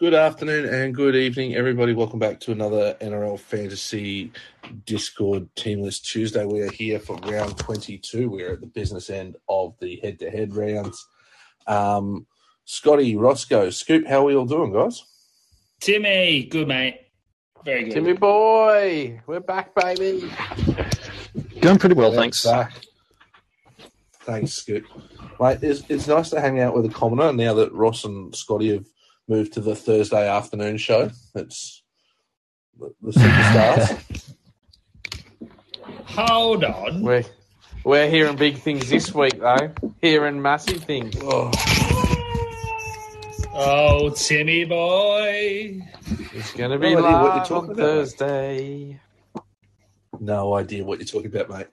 Good afternoon and good evening, everybody. Welcome back to another NRL Fantasy Discord Team List Tuesday. We are here for round 22. We're at the business end of the head to head rounds. Um, Scotty, Roscoe, Scoop, how are we all doing, guys? Timmy, good mate. Very good. Timmy boy, we're back, baby. Going pretty well, thanks. Back. Thanks, Scoop. Mate, it's, it's nice to hang out with a commoner now that Ross and Scotty have moved to the Thursday afternoon show. It's the, the superstars. Hold on. We're we're hearing big things this week, though. Hearing massive things. oh, Oh, Timmy boy. It's going to be No idea what you're live talking on about, mate. Thursday. no idea what you're talking about, mate.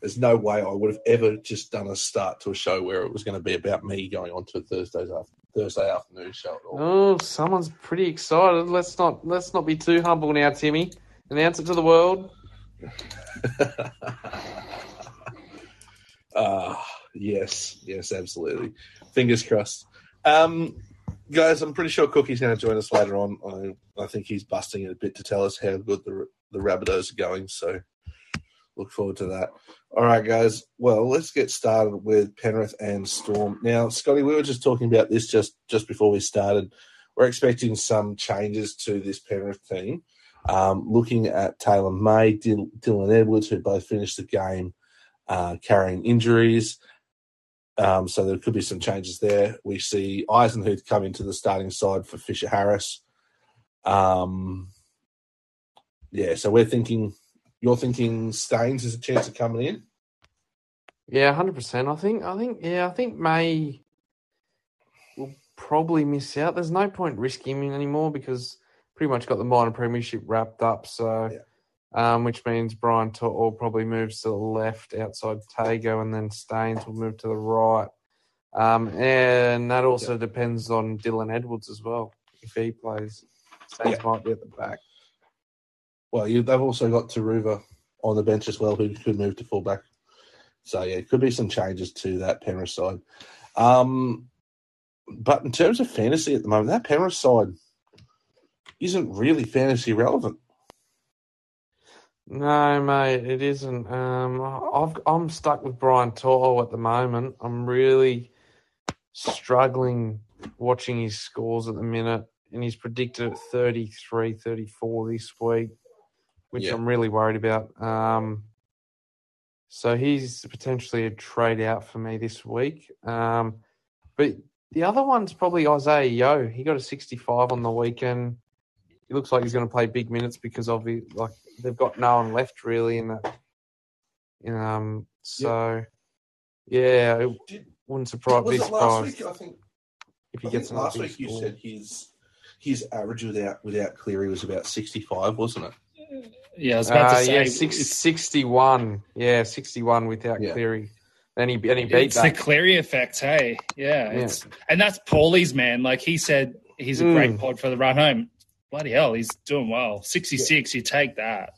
There's no way I would have ever just done a start to a show where it was going to be about me going on to Thursday's after, Thursday afternoon show at all. Oh, someone's pretty excited. Let's not let's not be too humble now, Timmy. Announce it to the world. Ah, yes, yes, absolutely. Fingers crossed. Um, guys, I'm pretty sure Cookie's going to join us later on. I, I think he's busting it a bit to tell us how good the the Rabbitohs are going. So, look forward to that. All right, guys. Well, let's get started with Penrith and Storm. Now, Scotty, we were just talking about this just just before we started. We're expecting some changes to this Penrith team. Um, looking at Taylor May, Dylan Edwards, who both finished the game uh, carrying injuries. Um, so there could be some changes there. We see Eisenhuth come into the starting side for Fisher Harris. Um, yeah, so we're thinking, you're thinking Staines has a chance of coming in. Yeah, hundred percent. I think. I think. Yeah, I think May will probably miss out. There's no point risking him anymore because pretty much got the minor premiership wrapped up. So, um, which means Brian To'o probably moves to the left outside Tago, and then Staines will move to the right. Um, and that also depends on Dylan Edwards as well if he plays. Staines Yeah. might be at the back. Well, you, they've also got Turuva on the bench as well, who could move to fullback. So yeah, it could be some changes to that Penrith side. Um, but in terms of fantasy at the moment, that Penrith side isn't really fantasy relevant. No, mate, it isn't. Um, I've I'm stuck with Brian To'o at the moment. I'm really struggling watching his scores at the minute, and he's predicted at 33, 34 this week, which Yeah. I'm really worried about. Um, so he's potentially a trade out for me this week. Um, but the other one's probably Isaah Yeo. He got a 65 on the weekend. He looks like he's going to play big minutes because the, like they've got no one left really in that. Um. So, yeah, it Did, wouldn't surprise it last week? I think, if he think gets last week you said his his average without without Cleary was about sixty five, wasn't it? Yeah, I was about Uh, to say. yeah, six, 61. Yeah, 61 without Yeah. Cleary. And he, and he beat it's the. Cleary effect, hey. Yeah, Yeah. It's, and that's Paulie's man. Like he said, he's a Mm. great pod for the run home. Bloody hell, he's doing well. 66, you take that.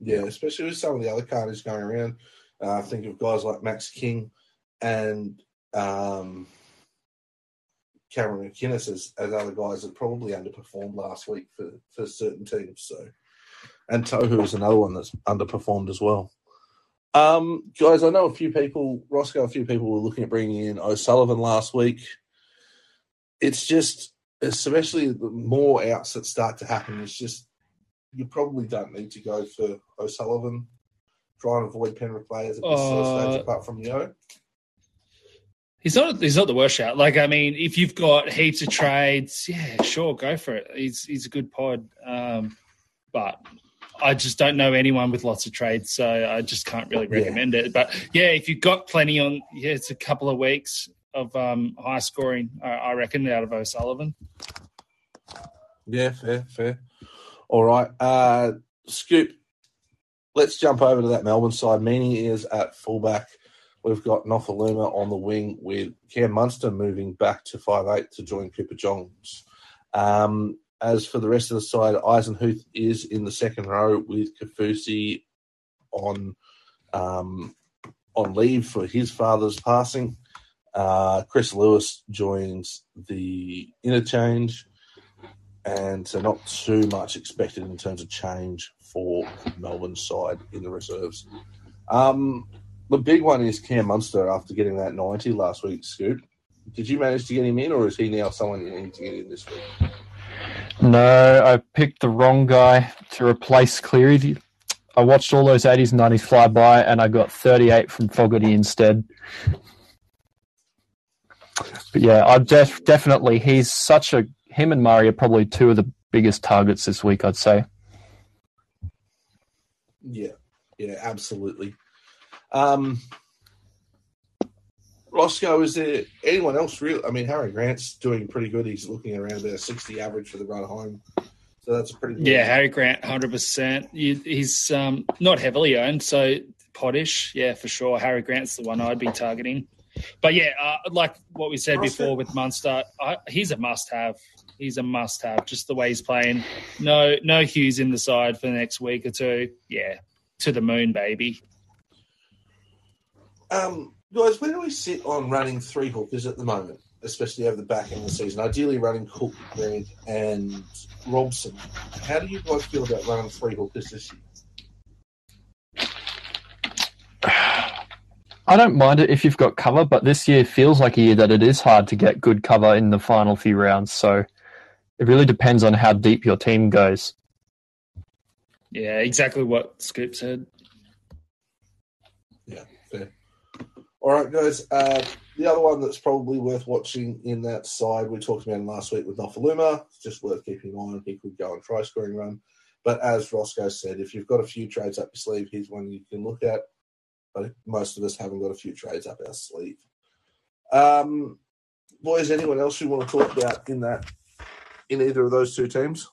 Yeah, especially with some of the other carnage going around. Uh, I think of guys like Max King and um, Cameron McInnes as, as other guys that probably underperformed last week for, for certain teams. So, and Tohu is another one that's underperformed as well. Um, guys, I know a few people, Roscoe, a few people were looking at bringing in O'Sullivan last week. It's just, especially the more outs that start to happen, it's just you probably don't need to go for O'Sullivan. Try and avoid Penrith players at this of stage, Uh, apart from Yeo. He's not. He's not the worst shot. Like I mean, if you've got heaps of trades, yeah, sure, go for it. He's he's a good pod, um, but I just don't know anyone with lots of trades, so I just can't really Yeah. recommend it. But yeah, if you've got plenty on, yeah, it's a couple of weeks of um, high scoring. I, I reckon out of O'Sullivan. Yeah, fair, fair. All right, uh, Scoop. Let's jump over to that Melbourne side. Meaney is at fullback. We've got Nofoaluma on the wing with Cam Munster moving back to five eight to join Cooper Johns. Um, as for the rest of the side, Eisenhuth is in the second row with Kafusi on um, on leave for his father's passing. Uh, Chris Lewis joins the interchange, and so not too much expected in terms of change for Melbourne side in the reserves. Um, the big one is Cam Munster after getting that 90 last week, Scoop. Did you manage to get him in, or is he now someone you need to get in this week? No, I picked the wrong guy to replace Cleary. I watched all those 80s and 90s fly by, and I got 38 from Fogarty instead. But yeah, I def- definitely he's such a him and Murray are probably two of the biggest targets this week. I'd say. Yeah, yeah, absolutely. Um, Roscoe, is there anyone else real? I mean, Harry Grant's doing pretty good. He's looking around about a 60 average for the run home. So that's a pretty good. Yeah, Harry Grant, 100%. He's um, not heavily owned, so pottish. Yeah, for sure. Harry Grant's the one I'd be targeting. But yeah, uh, like what we said before with Munster, I, he's a must-have. He's a must-have. Just the way he's playing. No, no Hughes in the side for the next week or two. Yeah, to the moon, baby. Um, guys, where do we sit on running three hookers at the moment, especially over the back end of the season? Ideally, running Cook, Grant, and Robson. How do you guys feel about running three hookers this year? I don't mind it if you've got cover, but this year feels like a year that it is hard to get good cover in the final few rounds. So it really depends on how deep your team goes. Yeah, exactly what Scoop said. All right, guys. Uh, the other one that's probably worth watching in that side, we talked about last week with Nofoaluma. It's just worth keeping an eye on. He could go on try scoring run. But as Roscoe said, if you've got a few trades up your sleeve, here's one you can look at. But most of us haven't got a few trades up our sleeve. Um, boys, anyone else you want to talk about in that in either of those two teams?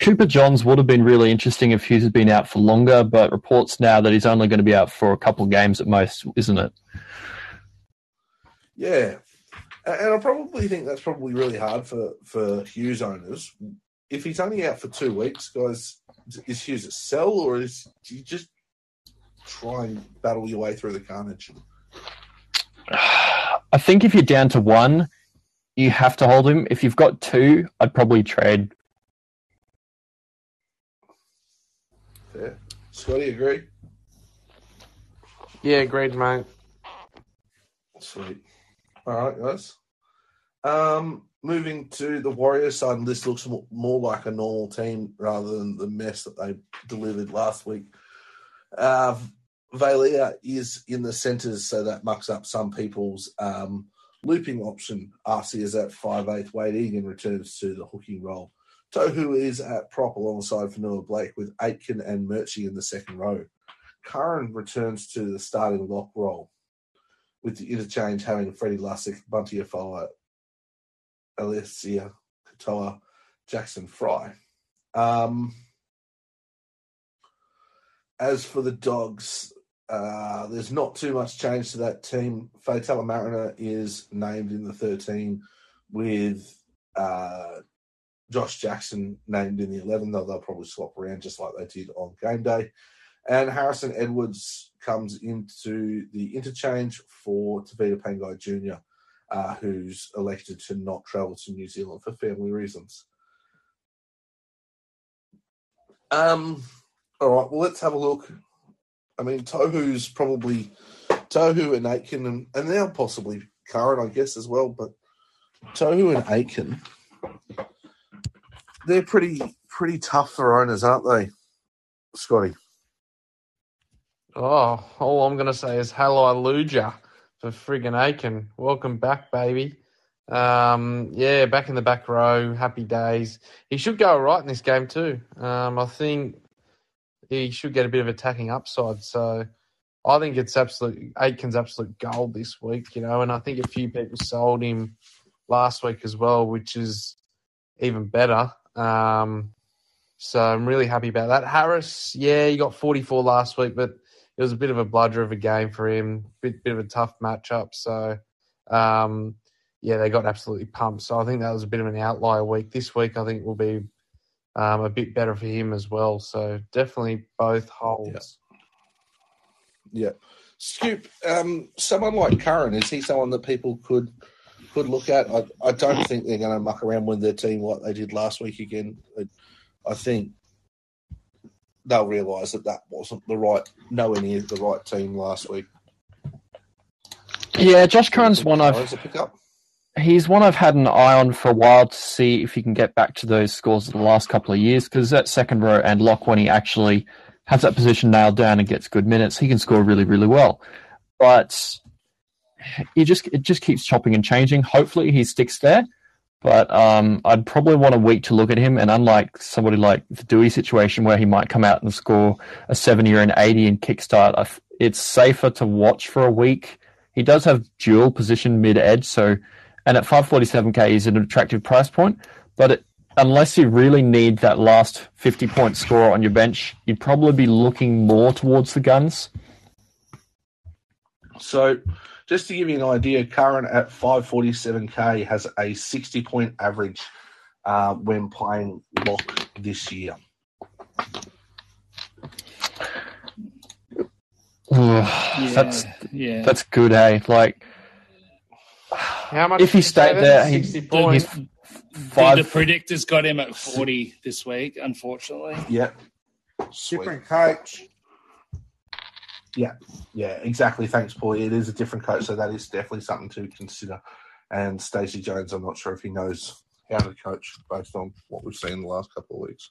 Cooper Johns would have been really interesting if Hughes had been out for longer, but reports now that he's only going to be out for a couple of games at most, isn't it? Yeah, and I probably think that's probably really hard for for Hughes owners. If he's only out for two weeks, guys, is Hughes a sell or is he just try and battle your way through the carnage? I think if you're down to one, you have to hold him. If you've got two, I'd probably trade. Fair. Scotty, agree? Yeah, agreed, mate. Sweet. All right, guys. Um, moving to the Warriors side, and this looks more like a normal team rather than the mess that they delivered last week. Uh, Vailea is in the centres, so that mucks up some people's um, looping option. RC is at 5'8", Wade Egan returns to the hooking role. Tohu is at prop alongside Fonua-Blake with Aitken and Murchie in the second row. Curran returns to the starting lock role with the interchange having Freddie Lussick, Bunty Afoa, Alicia Katoa, Jackson Fry. Um, as for the dogs, uh, there's not too much change to that team. Faitala-Mariner is named in the 13 with uh, Josh Jackson named in the 11, though they'll probably swap around just like they did on game day. And Harrison Edwards comes into the interchange for Tavita Pangai Jr., uh, who's elected to not travel to New Zealand for family reasons. Um, all right, well, let's have a look. I mean, Tohu's probably Tohu and Aitken, and, and now possibly Curran, I guess, as well. But Tohu and Aitken, they're pretty pretty tough for owners, aren't they, Scotty? Oh, all I'm going to say is hallelujah for friggin' Aiken. Welcome back, baby. Um, yeah, back in the back row. Happy days. He should go right in this game too. Um, I think he should get a bit of attacking upside. So I think it's absolute Aitken's absolute gold this week, you know, and I think a few people sold him last week as well, which is even better. Um, so I'm really happy about that. Harris, yeah, he got 44 last week, but it was a bit of a bludger of a game for him, bit bit of a tough matchup. So, um, yeah, they got absolutely pumped. So I think that was a bit of an outlier week. This week, I think will be um, a bit better for him as well. So definitely both holds. Yeah. yeah. Scoop, um, someone like Curran, is he someone that people could could look at? I, I don't think they're going to muck around with their team like they did last week again. I, I think they'll realise that that wasn't the right, nowhere near the right team last week. Yeah, Josh Curran's one I've he's one I've had an eye on for a while to see if he can get back to those scores of the last couple of years. Because that second row and lock, when he actually has that position nailed down and gets good minutes, he can score really, really well. But he just it just keeps chopping and changing. Hopefully, he sticks there. But um, I'd probably want a week to look at him. And unlike somebody like the Dewey situation, where he might come out and score a 70 or an 80 in kickstart, it's safer to watch for a week. He does have dual position mid edge, so and at 547k is an attractive price point. But it, unless you really need that last 50 point score on your bench, you'd probably be looking more towards the guns. So, just to give you an idea, Curran at 547k has a 60 point average uh, when playing lock this year. Yeah, That's yeah. that's good, hey. Like How much? if he did you say stayed there, he, 60 points. he's the, five. the predictors got him at 40 this week, unfortunately. Yeah. Sweet. Different coach. Yeah, yeah, exactly. Thanks, Paul. It is a different coach, so that is definitely something to consider. And Stacey Jones, I'm not sure if he knows how to coach based on what we've seen the last couple of weeks.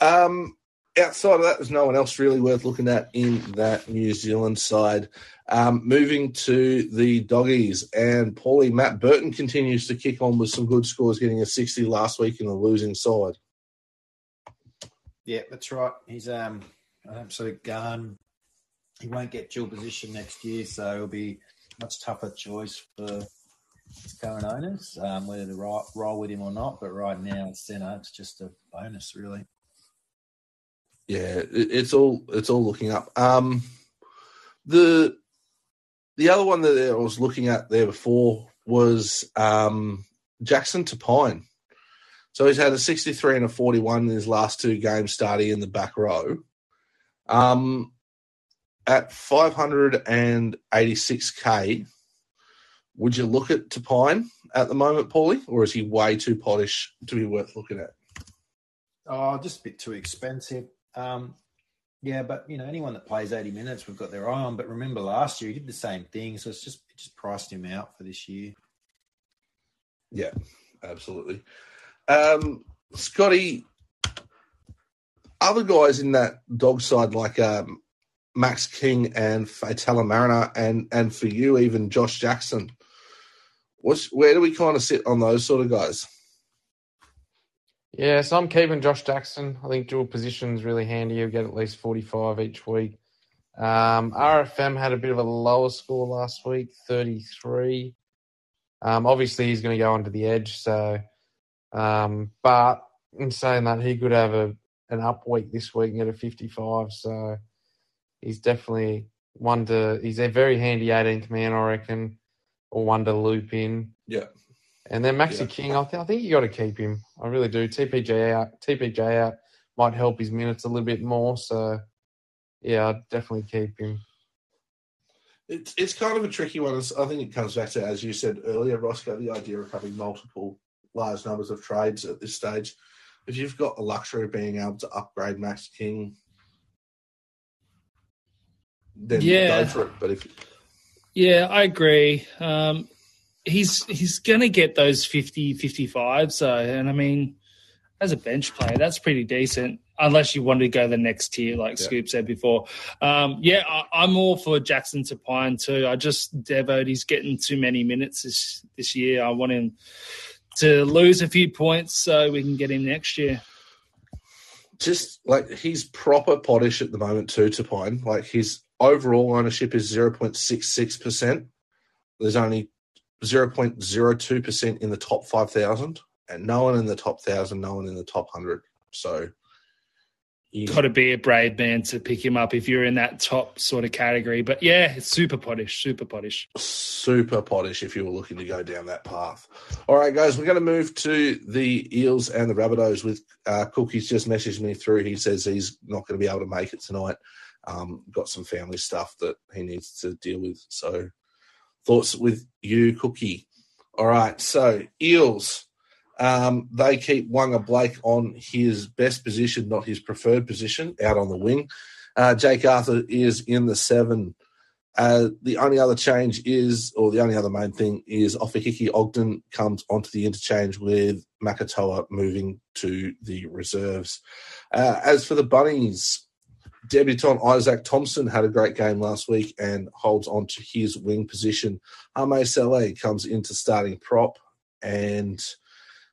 Um, outside of that, there's no one else really worth looking at in that New Zealand side. Um, moving to the doggies, and Paulie Matt Burton continues to kick on with some good scores, getting a 60 last week in the losing side. Yeah, that's right. He's um an absolute gun. He won't get dual position next year, so it'll be much tougher choice for his current owners, um, whether to ro- roll with him or not. But right now, it's centre. It's just a bonus, really. Yeah, it's all it's all looking up. Um, the the other one that I was looking at there before was um, Jackson Topine. So he's had a 63 and a 41 in his last two games, starting in the back row. Um, at 586k, would you look at Topine at the moment, Paulie, or is he way too polished to be worth looking at? Oh, just a bit too expensive. Um, yeah, but you know, anyone that plays eighty minutes, we've got their eye on. But remember, last year he did the same thing, so it's just it just priced him out for this year. Yeah, absolutely. Um, Scotty, other guys in that dog side like um, Max King and Faitala-Mariner, and and for you even Josh Jackson. What's where do we kind of sit on those sort of guys? Yeah, so I'm keeping Josh Jackson. I think dual position's really handy. You'll get at least 45 each week. Um, RFM had a bit of a lower score last week, 33. Um, obviously, he's going to go onto the edge. So, um, but in saying that, he could have a an up week this week and get a 55. So, he's definitely one to. He's a very handy 18th man, I reckon, or one to loop in. Yeah. And then Maxi Yeah. King, I, th- I think you got to keep him. I really do. TPJ out, TPJ out might help his minutes a little bit more. So, yeah, I'd definitely keep him. It's it's kind of a tricky one. I think it comes back to as you said earlier, Roscoe, the idea of having multiple large numbers of trades at this stage. If you've got the luxury of being able to upgrade Max King, then Yeah. go for it. But if Yeah, I agree. Um, he's he's going to get those 50, 55. So, and I mean, as a bench player, that's pretty decent. Unless you wanted to go the next tier, like Yeah. Scoop said before. Um, yeah, I, I'm all for Jackson Topine too. I just Devoed he's getting too many minutes this this year. I want him to lose a few points so we can get him next year. just like he's proper pottish at the moment too Topine like his overall ownership is 0.66% there's only 0.02% in the top 5000 and no one in the top 1000 no one in the top 100 so you, Got to be a brave man to pick him up if you're in that top sort of category. But yeah, it's super pottish, super pottish. super pottish if you were looking to go down that path. All right, guys, we're going to move to the Eels and the Rabbitohs with uh, Cookies just messaged me through. He says he's not going to be able to make it tonight. um, got some family stuff that he needs to deal with. So, thoughts with you, Cookie. All right, so Eels. Um, they keep Waqa Blake on his best position, not his preferred position, out on the wing. Uh, Jake Arthur is in the seven. Uh, the only other change is, or the only other main thing is, Ofahiki Ogden comes onto the interchange with Makatoa moving to the reserves. Uh, as for the Bunnies, debutant Isaac Thompson had a great game last week and holds on to his wing position. Hame Sele comes into starting prop, and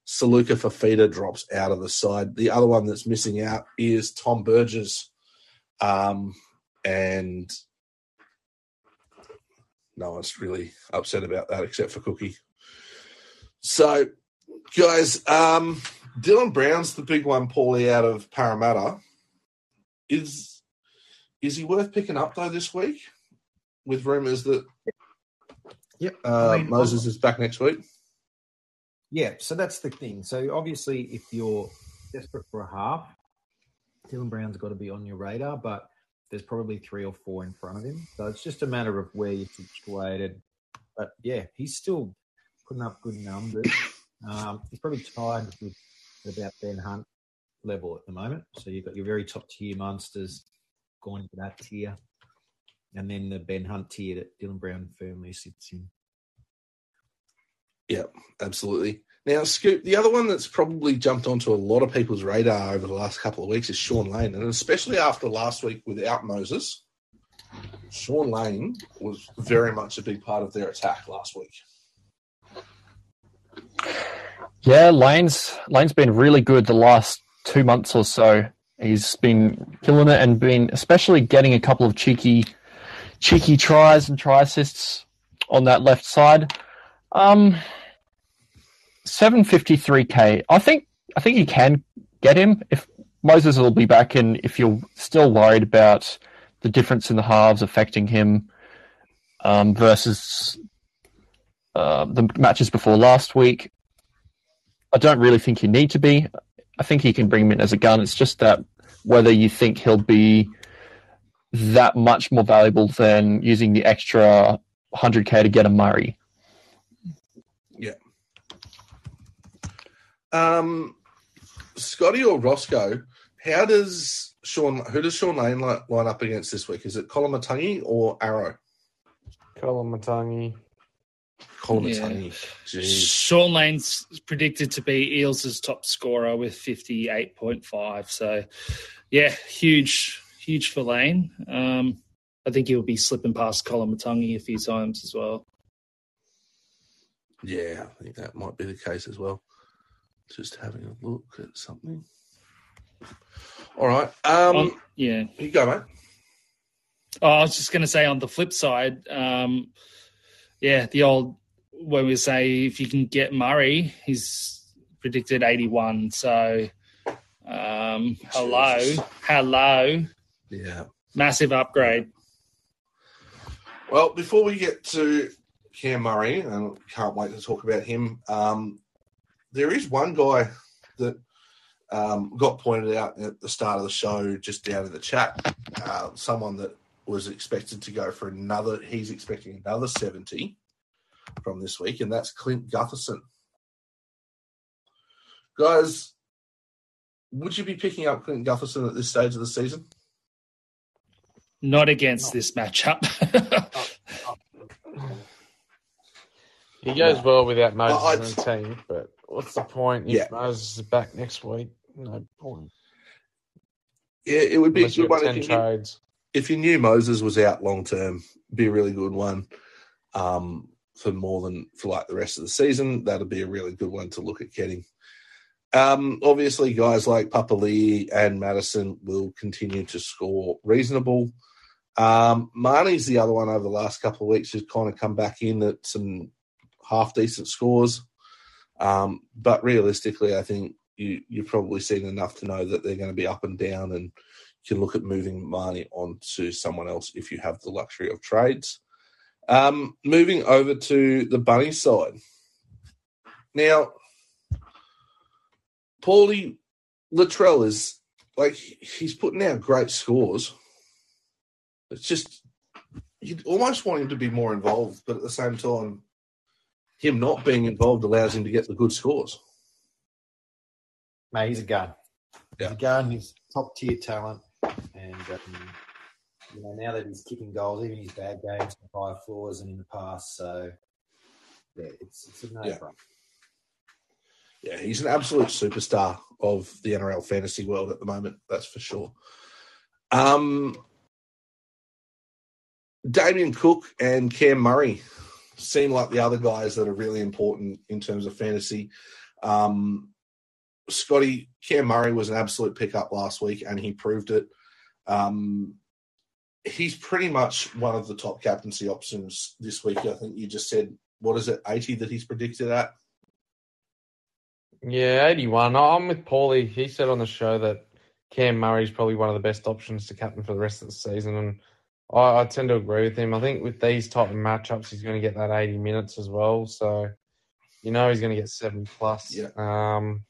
Saluka Fafita drops out of the side. The other one that's missing out is Tom Burgess. Um, and no one's really upset about that except for Cookie. So, guys, um, Dylan Brown's the big one, Paulie, out of Parramatta. Is is he worth picking up though this week? With rumours that Yep. uh, I mean, Moses is back next week. Yeah, so that's the thing. So obviously, if you're desperate for a half, Dylan Brown's got to be on your radar, but there's probably three or four in front of him. So it's just a matter of where you're situated. But yeah, he's still putting up good numbers. Um, he's probably tied with about Ben Hunt level at the moment. So you've got your very top tier monsters going into that tier, and then the Ben Hunt tier that Dylan Brown firmly sits in. Yeah, absolutely. Now, Scoop, the other one that's probably jumped onto a lot of people's radar over the last couple of weeks is Sean Lane, and especially after last week without Moses, Sean Lane was very much a big part of their attack last week. Yeah, Lane's Lane's been really good the last two months or so. He's been killing it and been especially getting a couple of cheeky cheeky tries and try assists on that left side. Um, seven fifty three k. I think I think you can get him if Moses will be back, and if you're still worried about the difference in the halves affecting him um, versus uh, the matches before last week. I don't really think you need to be. I think he can bring him in as a gun. It's just that whether you think he'll be that much more valuable than using the extra 100k to get a Murray. Um, Scotty or Roscoe, how does Sean? Who does Sean Lane li- line up against this week? Is it Koloamatangi or Arrow? Koloamatangi. Koloamatangi. Jeez. Sean Lane's predicted to be Eels' top scorer with 58.5. So, yeah, huge, huge for Lane. Um, I think he'll be slipping past Koloamatangi a few times as well. Yeah, I think that might be the case as well. Just having a look at something. All right. Um, On- yeah. you go, mate. Oh, I was just going to say on the flip side, um, yeah, the old when we say if you can get Murray, he's predicted 81. So, um, hello, Jesus. hello, Yeah. massive upgrade. Well, before we get to Cam Murray, and can't wait to talk about him, um, there is one guy that um, got pointed out at the start of the show, just down in the chat. Uh, someone that was expected to go for another, he's expecting another 70 from this week, and that's Clint Gutherson. Guys, would you be picking up Clint Gutherson at this stage of the season? Not against this matchup. He goes well without Moses I'd- in the team, but what's the point if Yeah. Moses is back next week? No point. Yeah, it would be Unless you good one if you, trades. if you knew Moses was out long term, be a really good one. Um, for more than for like the rest of the season, that'd be a really good one to look at getting. Um, obviously, guys like Papali'i and Matterson will continue to score reasonable. Um, Marnie's the other one over the last couple of weeks who's kind of come back in at some half decent scores. Um, but realistically, I think you you've probably seen enough to know that they're going to be up and down, and you can look at moving Marnie on to someone else if you have the luxury of trades. Um, moving over to the bunny side. Now, Paulie Latrell is like he's putting out great scores, It's just you'd almost want him to be more involved, but at the same time, him not being involved allows him to get the good scores. Mate, he's a gun. Yeah. He's a gun. He's top tier talent, and um, you know now that he's kicking goals, even his bad games, higher floors than in the past. So yeah, it's it's a no Yeah. Yeah, he's an absolute superstar of the NRL fantasy world at the moment. That's for sure. Um, Damien Cook and Cam Murray seem like the other guys that are really important in terms of fantasy. Um, Scotty Cam Murray was an absolute pickup last week, and he proved it. Um, he's pretty much one of the top captaincy options this week. I think you just said what is it, eighty that he's predicted at? Yeah, 81. I'm with Paulie. He said on the show that Cam Murray's probably one of the best options to captain for the rest of the season. And I, I tend to agree with him. I think with these type of matchups, he's going to get that 80 minutes as well. So, you know, he's going to get 70 plus. Yeah. Um,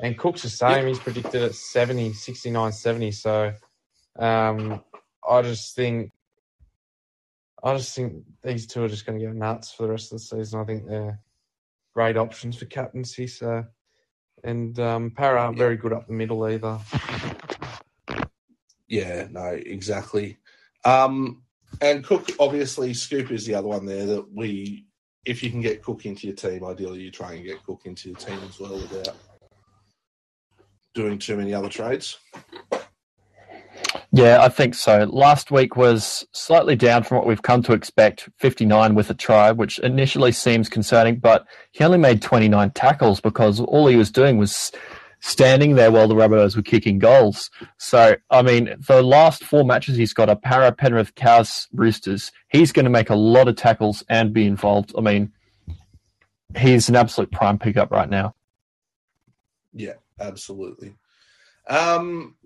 and Cook's the same. He's predicted at 70, 69, 70. So, um, I just think, I just think these two are just going to go nuts for the rest of the season. I think they're great options for captaincy. So, and um, Para aren't very good up the middle either. Yeah, no, exactly. Um, and Cook, obviously, Scoop is the other one there that we, if you can get Cook into your team, ideally you try and get Cook into your team as well without doing too many other trades. Yeah, I think so. Last week was slightly down from what we've come to expect 59 with a try, which initially seems concerning, but he only made 29 tackles because all he was doing was standing there while the Rabbitohs were kicking goals. So, I mean, the last four matches he's got are Para, Penrith, Cows, Roosters. He's going to make a lot of tackles and be involved. I mean, he's an absolute prime pickup right now. Yeah, absolutely. Um,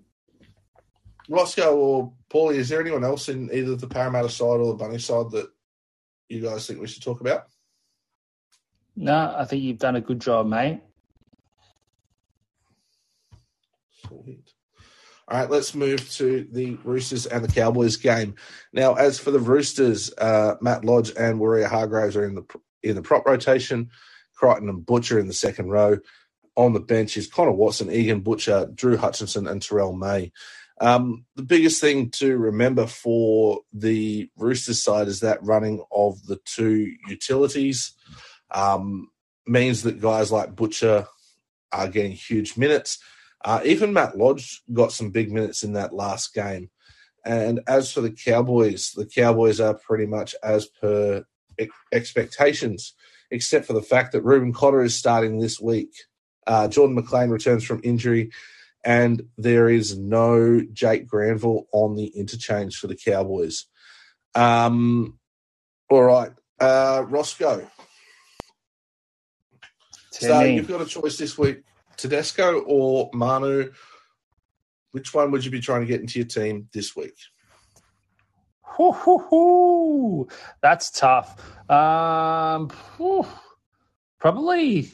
Roscoe or Paulie, is there anyone else in either the Parramatta side or the Bunny side that you guys think we should talk about? No, I think you've done a good job, mate. Sweet. All right, let's move to the Roosters and the Cowboys game. Now, as for the Roosters, uh, Matt Lodge and Waerea-Hargreaves are in the in the prop rotation. Crichton and Butcher in the second row. On the bench is Connor Watson, Egan Butcher, Drew Hutchinson, and Terrell May. Um, the biggest thing to remember for the Roosters side is that running of the two utilities um, means that guys like Butcher are getting huge minutes. Uh, even Matt Lodge got some big minutes in that last game. And as for the Cowboys, the Cowboys are pretty much as per expectations, except for the fact that Reuben Cotter is starting this week. Uh, Jordan McLean returns from injury, and there is no Jake Granville on the interchange for the Cowboys. Um, all right, uh, Roscoe. So you've got a choice this week: Tedesco or Manu. Which one would you be trying to get into your team this week? Hoo, hoo, hoo. That's tough. Um, probably,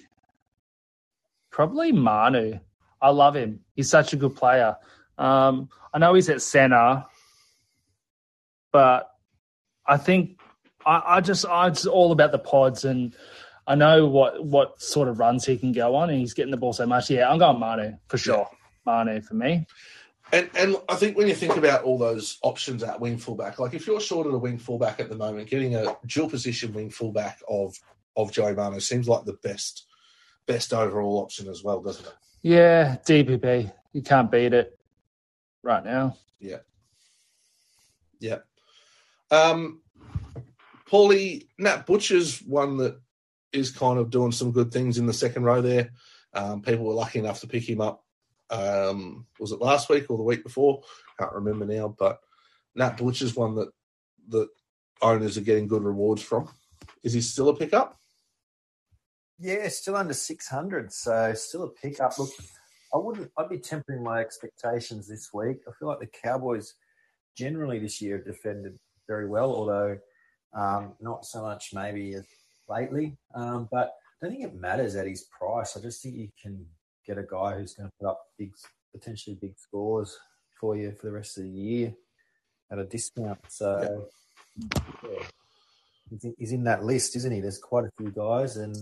probably Manu. I love him. He's such a good player. Um, I know he's at center, but I think I, I just I just all about the pods, and I know what what sort of runs he can go on, and he's getting the ball so much. Yeah, I'm going Manu for sure. Manu for me. And and I think when you think about all those options at wing fullback, like if you're short of a wing fullback at the moment, getting a dual position wing fullback of of Joey Manu seems like the best best overall option as well, doesn't it? Yeah, DPP. You can't beat it right now. Yeah. Yeah. Um, Paulie Nat Butcher's one that is kind of doing some good things in the second row there. Um, people were lucky enough to pick him up. Um, was it last week or the week before? Can't remember now. But Nat Butch is one that that owners are getting good rewards from. Is he still a pickup? Yeah, still under 600, so still a pickup. Look, I wouldn't. I'd be tempering my expectations this week. I feel like the Cowboys generally this year have defended very well, although um, not so much maybe as lately. Um, but I don't think it matters at his price. I just think you can get a guy who's going to put up big, potentially big scores for you for the rest of the year. at a discount. So yeah. He's, in, he's in that list, isn't he? There's quite a few guys, and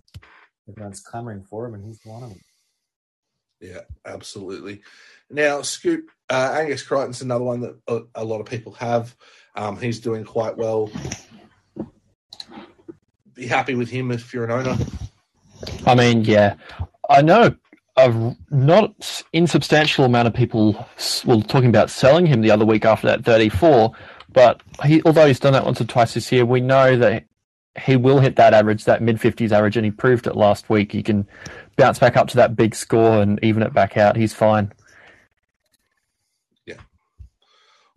everyone's clamouring for him, and he's one of them. Yeah, absolutely. Now, Scoop, uh, Angus Crichton's another one that a, a lot of people have. Um, he's doing quite well. Be happy with him if you're an owner. I mean, yeah, I know a not insubstantial amount of people were talking about selling him the other week after that 34, but he, although he's done that once or twice this year, we know that he will hit that average, that mid 50s average, and he proved it last week. He can bounce back up to that big score and even it back out. He's fine. Yeah.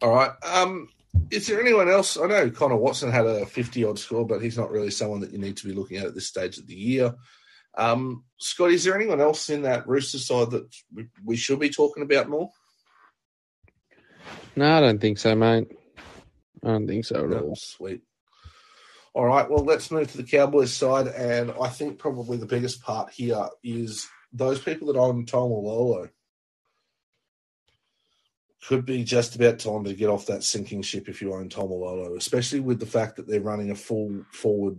All right. Um, is there anyone else? I know Connor Watson had a 50 odd score, but he's not really someone that you need to be looking at at this stage of the year. Um, Scott, is there anyone else in that Rooster side that we, should be talking about more? No, I don't think so, mate. I don't think so at No, all. sweet. All right, well, let's move to the Cowboys side, and I think probably the biggest part here is those people that own Tom Lolo. Could be just about time to get off that sinking ship if you own Taumalolo, especially with the fact that they're running a full forward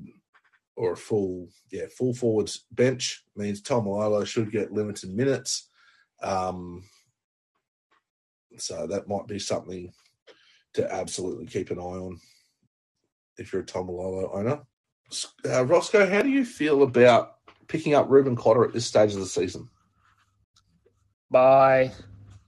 or a full, yeah, full forwards bench means Taumalolo should get limited minutes. Um, so that might be something to absolutely keep an eye on if you're a Taumalolo owner. Uh, Roscoe, how do you feel about picking up Reuben Cotter at this stage of the season? Buy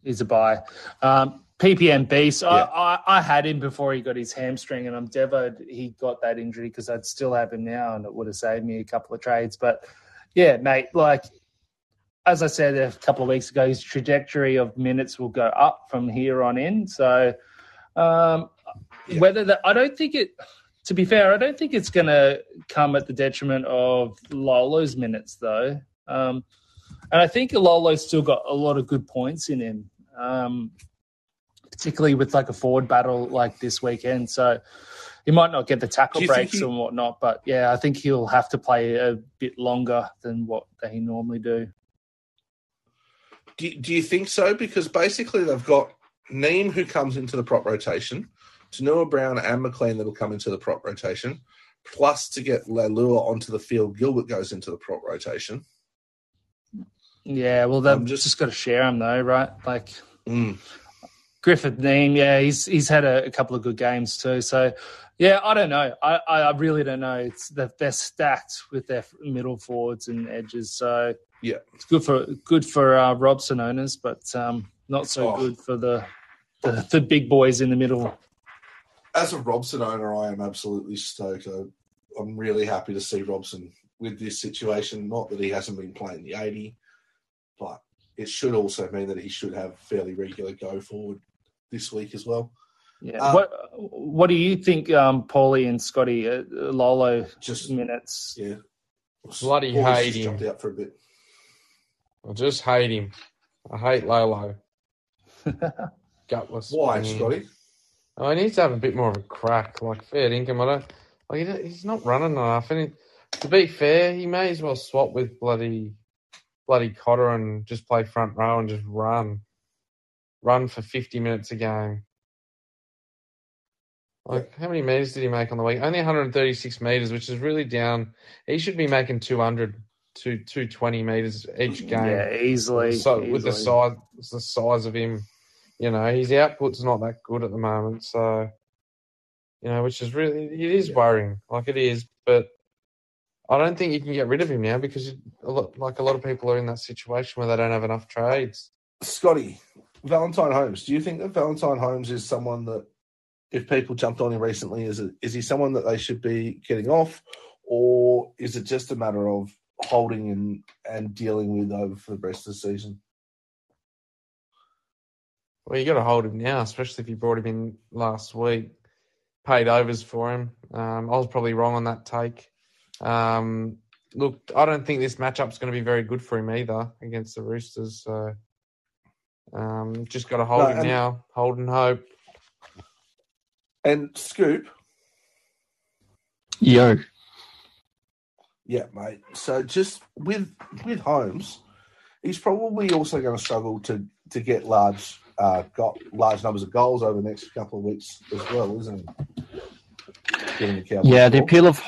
is a buy. Um, PPM beast. Yeah. I, I, I had him before he got his hamstring, and I'm devoted he got that injury because I'd still have him now, and it would have saved me a couple of trades. But yeah, mate, like as I said a couple of weeks ago, his trajectory of minutes will go up from here on in. So um, Yeah. whether that, I don't think it. To be fair, I don't think it's going to come at the detriment of Lolo's minutes, though. Um, and I think Lolo's still got a lot of good points in him, um, particularly with like a forward battle like this weekend. So he might not get the tackle Do you think breaks he- and whatnot, but yeah, I think he'll have to play a bit longer than what they normally do. Do, do you think so? Because basically they've got Neame who comes into the prop rotation, Taunoa-Brown and McLean that'll come into the prop rotation, plus to get Lalua onto the field, Gilbert goes into the prop rotation. Yeah, well, they've I'm just- just, got to share him though, right? Like Mm. Griffin Neame, yeah, he's he's had a, a couple of good games too. So, yeah, I don't know. I, I, really don't know. It's that they're stacked with their middle forwards and edges. So Yeah. it's good for good for uh, Robson owners, but um, not so Oh. good for the, the the big boys in the middle. As a Robson owner, I am absolutely stoked. I, I'm really happy to see Robson with this situation. Not that he hasn't been playing the 80, but it should also mean that he should have fairly regular go forward this week as well. Yeah. Um, what What do you think, um, Paulie and Scotty uh, Lolo Just minutes? yeah, Bloody Paul's hate just him. Jumped out for a bit. I just hate him. I hate Lolo. Gutless. Why, Mm. Scotty? Oh, he needs to have a bit more of a crack, like fair income. I don't like he he's not running enough. And he, to be fair, he may as well swap with bloody bloody Cotter and just play front row and just run, run for fifty minutes a game. Like how many meters did he make on the week? Only 136 meters, which is really down. He should be making 200 to 220 meters each game. Yeah, easily. So with the size, the size of him, you know, his output's not that good at the moment. So, you know, which is really it is Yeah. worrying. Like it is, but I don't think you can get rid of him now because a lot, like a lot of people are in that situation where they don't have enough trades. Scotty, Valentine Holmes. Do you think that Valentine Holmes is someone that, if people jumped on him recently, is it, is he someone that they should be getting off, or is it just a matter of holding and and dealing with over for the rest of the season? Well, you got to hold him now, especially if you brought him in last week. Paid overs for him. Um, I was probably wrong on that take. Um, look, I don't think this matchup's going to be very good for him either against the Roosters. So, um, just got to hold No, him and- now. Hold and hope. And Scoop, Yo. yeah, mate. So just with with Holmes, he's probably also going to struggle to to get large uh, got large numbers of goals over the next couple of weeks as well, isn't he? The Yeah, the appeal of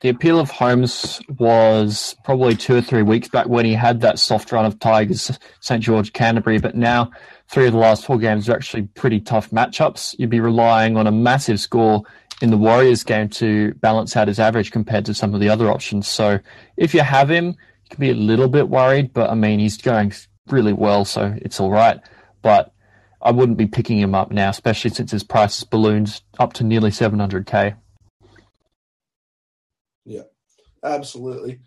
the appeal of Holmes was probably two or three weeks back when he had that soft run of Tigers, St George, Canterbury, but now three of the last four games are actually pretty tough matchups. You'd be relying on a massive score in the Warriors game to balance out his average compared to some of the other options. So if you have him, you can be a little bit worried, but I mean he's going really well, so it's all right. But I wouldn't be picking him up now, especially since his price has ballooned up to nearly 700k. Absolutely.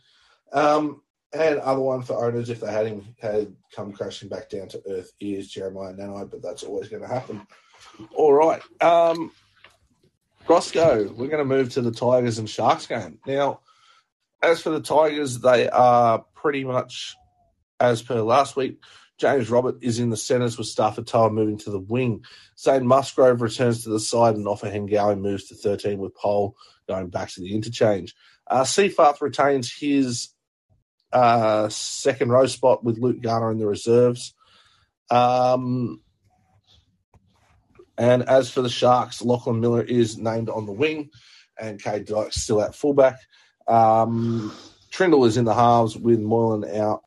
Um, and other one for owners, if they had him had come crashing back down to earth, is Jeremiah Nanai, but that's always going to happen. All right. Um, Roscoe, we're going to move to the Tigers and Sharks game. Now, as for the Tigers, they are pretty much as per last week. James Robert is in the centres with Starford To'a moving to the wing. Zane Musgrove returns to the side and Ofahengaue moves to 13 with Pole going back to the interchange. Uh, Seyfarth retains his uh, second row spot with Luke Garner in the reserves. Um, and as for the Sharks, Lachlan Miller is named on the wing, and Kade Dykes still at fullback. Um, Trindall is in the halves with Moylan out.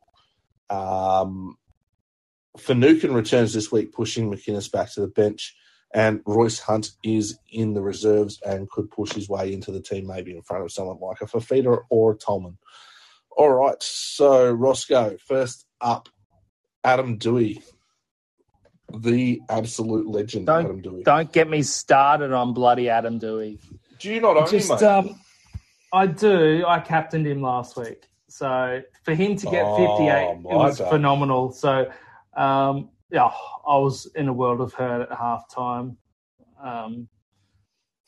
Um, returns this week, pushing McInnes back to the bench. And Royce Hunt is in the reserves and could push his way into the team, maybe in front of someone like a Fifita or a Tolman. All right, so Roscoe, first up, Adam Doueihi, the absolute legend, Don't- Adam Doueihi. Don't get me started on bloody Adam Doueihi. Do you not own Just, him, mate? um, I do. I captained him last week, so for him to get Oh, 58, it was bad. phenomenal. So, um, yeah, I was in a world of hurt at halftime. Um,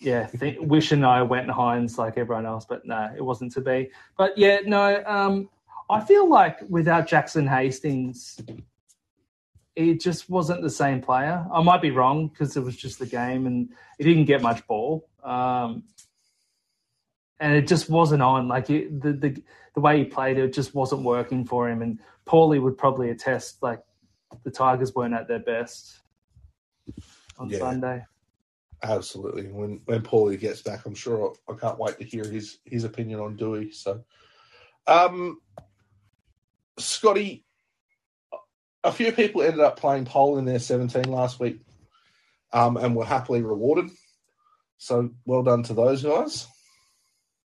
yeah, th- wishing I went to Hynes like everyone else, but no, it wasn't to be. But yeah, no, um, I feel like without Jackson Hastings, it just wasn't the same player. I might be wrong because it was just the game and he didn't get much ball. Um, and it just wasn't on. Like it, the the the way he played, it just wasn't working for him. And Paulie would probably attest, like the Tigers weren't at their best on Yeah. Sunday. Absolutely. When when Paulie gets back, I'm sure I can't wait to hear his his opinion on Doueihi. So, um, Scotty, a few people ended up playing pole in their 17 last week, um, and were happily rewarded. So well done to those guys.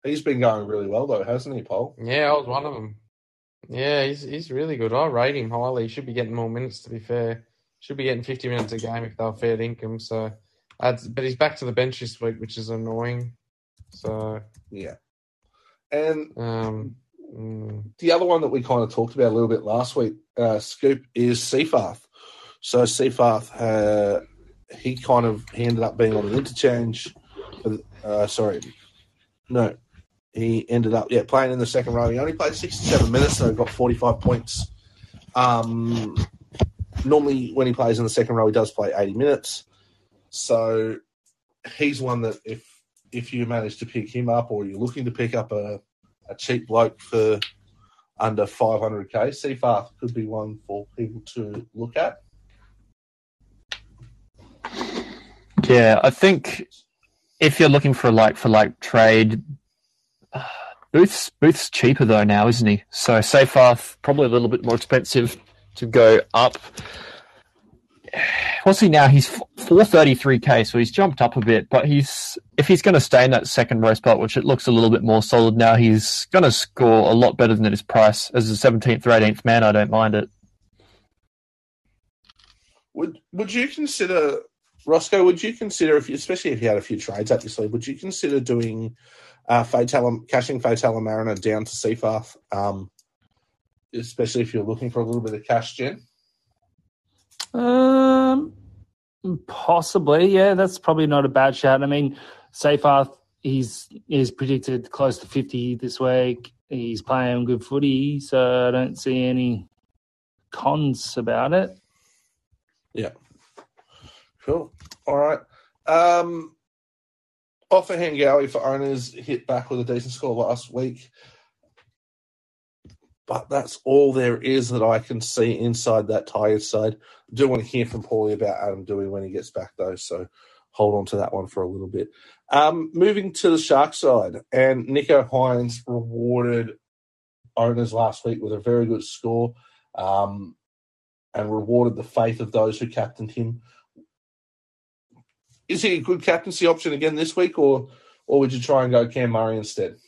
He's been going really well though, hasn't he, Paul? Yeah, I was one of them. Yeah, he's he's really good. I rate him highly. He should be getting more minutes. To be fair, should be getting fifty minutes a game if they're fair income. So, that's, but he's back to the bench this week, which is annoying. So, Yeah. And um, mm, the other one that we kind of talked about a little bit last week, uh, Scoop, is Seyfarth. So Seyfarth, uh, he kind of he ended up being on the interchange. For, uh, sorry, no, he ended up yeah playing in the second row. He only played sixty-seven minutes, so got forty-five points. Um, normally, when he plays in the second row, he does play eighty minutes. So he's one that if if you manage to pick him up, or you're looking to pick up a a cheap bloke for under 500k. Seyfarth could be one for people to look at. Yeah, I think if you're looking for a like for like trade, Booth's Booth's cheaper though now, isn't he? So Seyfarth probably a little bit more expensive to go up. What's he now? He's four thirty three k, so he's jumped up a bit. But he's if he's going to stay in that second row spot, which it looks a little bit more solid now, he's going to score a lot better than his price as a seventeenth or eighteenth man. I don't mind it. Would Would you consider Roscoe? Would you consider if, you, especially if you had a few trades up your sleeve, would you consider doing uh, Fatala, cashing Faitala-Mariner down to Seyfarth, um, especially if you're looking for a little bit of cash, Jen? Um, possibly, yeah. That's probably not a bad shout. I mean, Seyfarth, he's he's predicted close to fifty this week. He's playing good footy, so I don't see any cons about it. Yeah. Cool. All right. Um, Ofahengaue for owners hit back with a decent score last week. but that's all there is that I can see inside that Tigers side. I do want to hear from Paulie about Adam Doueihi when he gets back, though, so hold on to that one for a little bit. Um, moving to the Shark side, and Nicho Hynes rewarded owners last week with a very good score um, and rewarded the faith of those who captained him. Is he a good captaincy option again this week, or or would you try and go Cam Murray instead?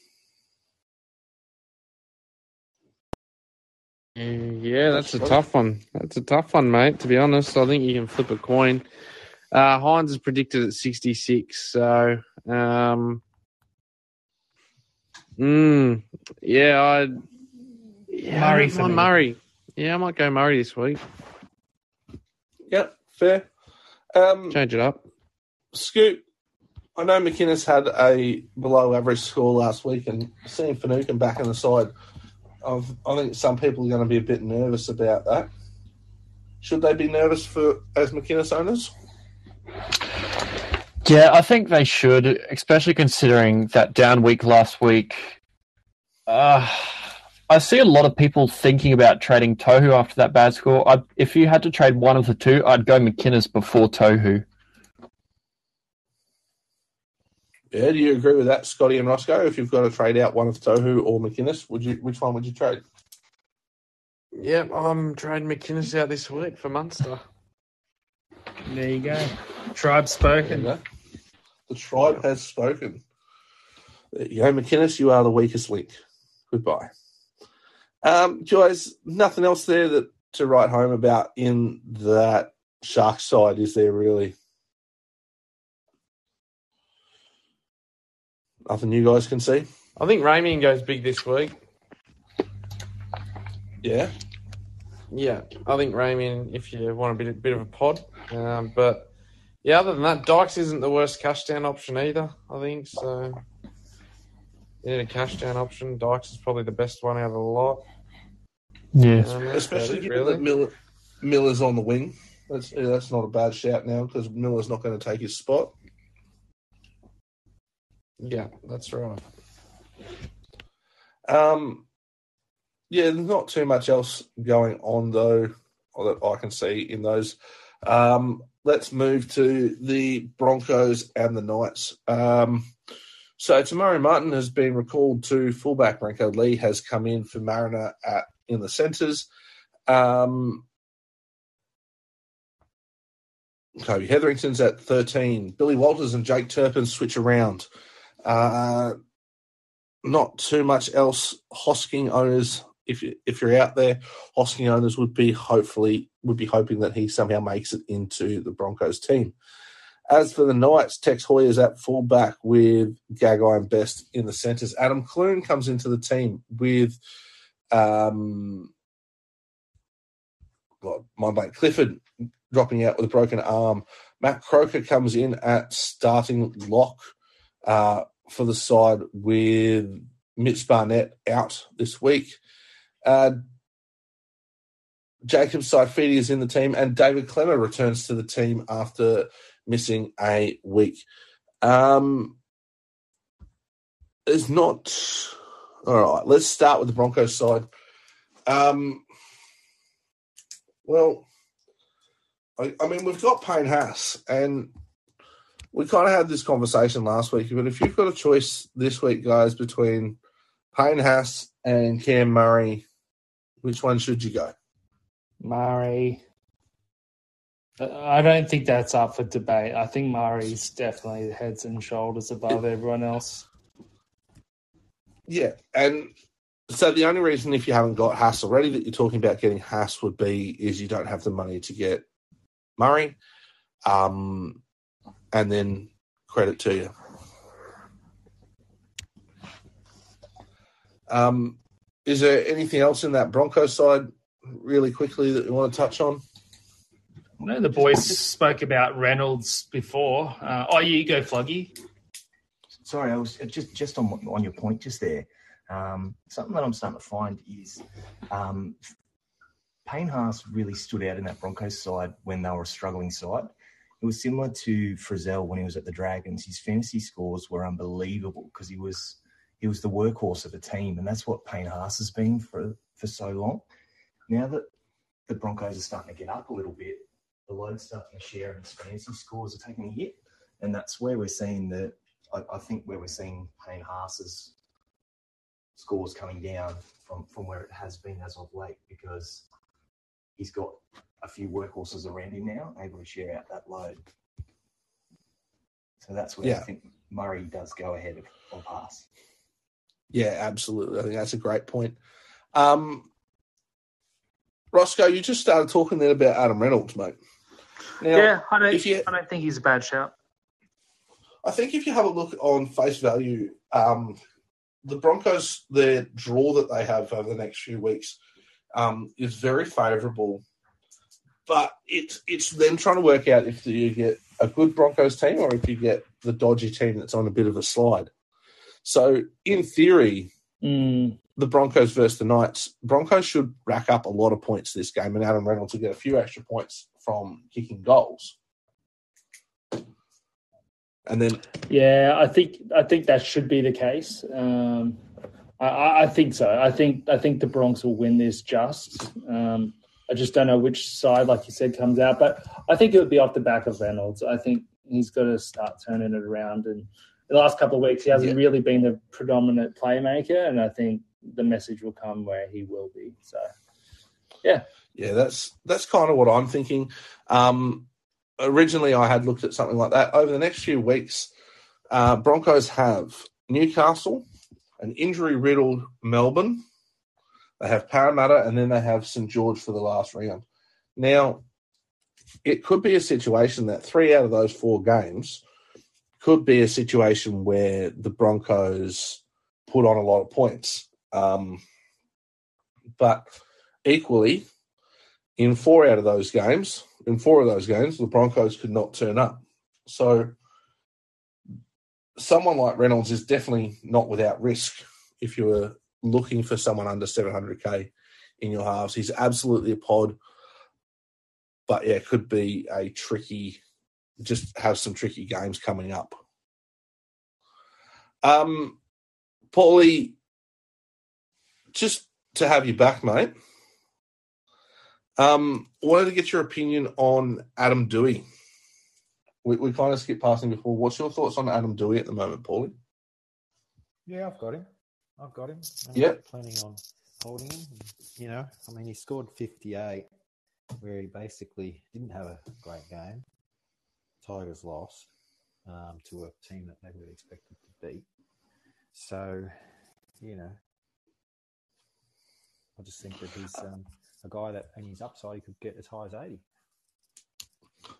Yeah, that's a tough one. That's a tough one, mate. To be honest, I think you can flip a coin. Uh, Hynes is predicted at 66, so um, mm, yeah, I yeah, Murray for me. Murray. Yeah, I might go Murray this week. Yep, fair. Um, Change it up. Scoot, I know McInnes had a below average score last week, and seeing Finucane back in the side, I've, I think some people are going to be a bit nervous about that. Should they be nervous for as McInnes owners? Yeah, I think they should, especially considering that down week last week. Uh, I see a lot of people thinking about trading Tohu after that bad score. I, if you had to trade one of the two, I'd go McInnes before Tohu. Yeah, do you agree with that, Scotty and Roscoe? If you've got to trade out one of Tohu or McInnes, would you? Which one would you trade? Yep, I'm trading McInnes out this week for Munster. There you go. Tribe spoken. go. The tribe has spoken. There you go, McInnes. You are the weakest link. Goodbye. Um, guys, nothing else there that to write home about in that shark side, is there really? Nothing you guys can see? I think Ramien goes big this week. Yeah. Yeah, I think Ramien, if you want a bit, bit of a pod. Um, but yeah, other than that, Dykes isn't the worst cash down option either, I think. So you need a cash down option. Dykes is probably the best one out of the lot. Yes. Um, Especially about it, given really. that Miller, Miller's on the wing. That's yeah, that's not a bad shout now because Miller's not going to take his spot. Yeah, that's right. Um, yeah, there's not too much else going on though that I can see in those. Um, let's move to the Broncos and the Knights. Um, so Te Maire Martin has been recalled to fullback. Branko Lee has come in for Mariner at in the centres. Um, Kobe Hetherington's at 13. Billy Walters and Jake Turpin switch around. Uh, not too much else. Hosking owners, if you, if you're out there, Hosking owners would be hopefully would be hoping that he somehow makes it into the Broncos team. As for the Knights, Tex Hoyer's at fullback with Gagai and Best in the centres. Adam Clune comes into the team with um, well, my mate Clifford dropping out with a broken arm. Matt Croker comes in at starting lock uh, for the side with Mitch Barnett out this week. Uh, Jacob Saifiti is in the team, and David Klemmer returns to the team after missing a week. Um, there's not. All right, let's start with the Broncos side. Um, well, I, I mean, we've got Payne Haas, and we kind of had this conversation last week. But if you've got a choice this week, guys, between Payne Haas and Cam Murray, which one should you go? Murray. I don't think that's up for debate. I think Murray's definitely heads and shoulders above everyone else. Yeah, and so the only reason if you haven't got Haas already that you're talking about getting Haas would be is you don't have the money to get Murray, um, and then credit to you. Um, is there anything else in that Broncos side, really quickly, that you want to touch on? I know the boys spoke about Reynolds before. Uh, oh, you go, Fluggy. Sorry, I was just just on on your point just there. Um, something that I'm starting to find is um, Payne Haas really stood out in that Broncos side when they were a struggling side. It was similar to Frizell when he was at the Dragons. His fantasy scores were unbelievable because he was he was the workhorse of the team, and that's what Payne Haas has been for for so long. Now that the Broncos are starting to get up a little bit, the load's starting to share and his fantasy scores are taking a hit. And that's where we're seeing the, I, I think where we're seeing Payne Haas's scores coming down from, from where it has been as of late because he's got a few workhorses around him now, able to share out that load. So that's where Yeah. I think Murray does go ahead of, of Haas. Yeah, absolutely. I think that's a great point. Um, Roscoe, you just started talking there about Adam Reynolds, mate. Now, yeah, I don't. if you- I don't think he's a bad shout. I think if you have a look on face value, um, the Broncos, their draw that they have over the next few weeks um, is very favourable. But it's it's them trying to work out if you get a good Broncos team or if you get the dodgy team that's on a bit of a slide. So in theory, Mm, the Broncos versus the Knights, Broncos should rack up a lot of points this game, and Adam Reynolds will get a few extra points from kicking goals. And then yeah, I think I think that should be the case. Um, I- I, I think so. I think I think the Bronx will win this. Just um, I just don't know which side, like you said, comes out. But I think it would be off the back of Reynolds. I think he's got to start turning it around. And the last couple of weeks, he hasn't Yeah. really been the predominant playmaker. And I think the message will come where he will be. So Yeah, Yeah, that's that's kind of what I'm thinking. Um, originally, I had looked at something like that. Over the next few weeks, uh, Broncos have Newcastle, an injury riddled Melbourne. They have Parramatta, and then they have St George for the last round. Now, it could be a situation that three out of those four games could be a situation where the Broncos put on a lot of points. Um, but equally, in four out of those games, in four of those games, the Broncos could not turn up. So, someone like Reynolds is definitely not without risk if you were looking for someone under 700k in your halves. He's absolutely a pod, but yeah, could be a tricky, just have some tricky games coming up. Um, Paulie, just to have you back, mate. Um, wanted to get your opinion on Adam Doueihi. We, we kind of skipped past him before. What's your thoughts on Adam Doueihi at the moment, Paulie? Yeah, I've got him. I've got him. I'm Yep. planning on holding him. You know, I mean, he scored 58, where he basically didn't have a great game. Tigers lost um, to a team that they would expected to beat. So, you know, I just think that he's um, a guy that, in his upside, he could get as high as 80.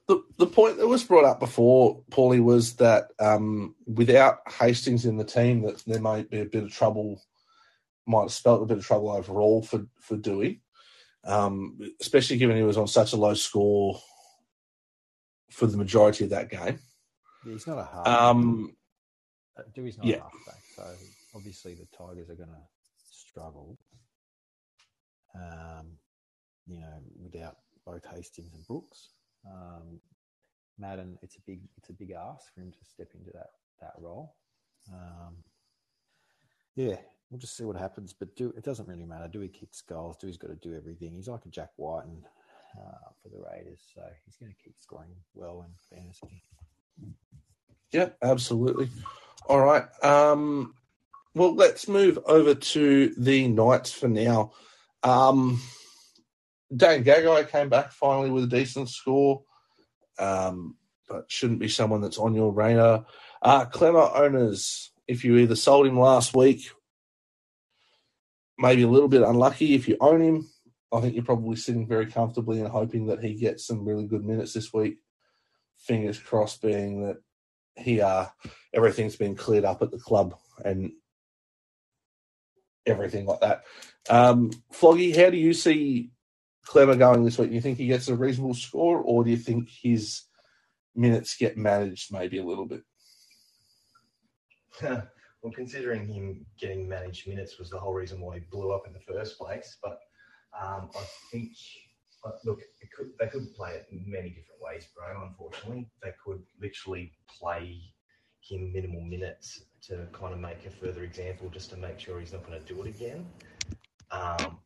The the point that was brought up before, Paulie, was that um, without Hastings in the team, that there might be a bit of trouble. Might have spelt a bit of trouble overall for for Doueihi, um, especially given he was on such a low score for the majority of that game. Yeah, he's not a half. Um, Uh, Doueihi's not Yeah. a halfback, so obviously the Tigers are going to struggle. Um, you know, without both Hastings and Brooks, um, Madden, it's a big, it's a big ask for him to step into that that role. Um, yeah, we'll just see what happens. But do it doesn't really matter. Doueihi kicks goals. he's got to do everything. He's like a Jack Wighton and uh, for the Raiders, so he's going to keep scoring well in fantasy. Yeah, absolutely. All right. Um, well, let's move over to the Knights for now. Um, Dan Gagai came back finally with a decent score, um, but shouldn't be someone that's on your radar. Uh, Klemmer owners, if you either sold him last week, maybe a little bit unlucky. If you own him, I think you're probably sitting very comfortably and hoping that he gets some really good minutes this week. Fingers crossed, being that he uh everything's been cleared up at the club and everything like that. Um Floggy, how do you see Klemmer going this week? Do you think he gets a reasonable score or do you think his minutes get managed maybe a little bit? well, considering him getting managed minutes was the whole reason why he blew up in the first place. But um, I think, look, could, they could play it many different ways, bro. Unfortunately, they could literally play him minimal minutes to kind of make a further example, just to make sure he's not going to do it again. Um,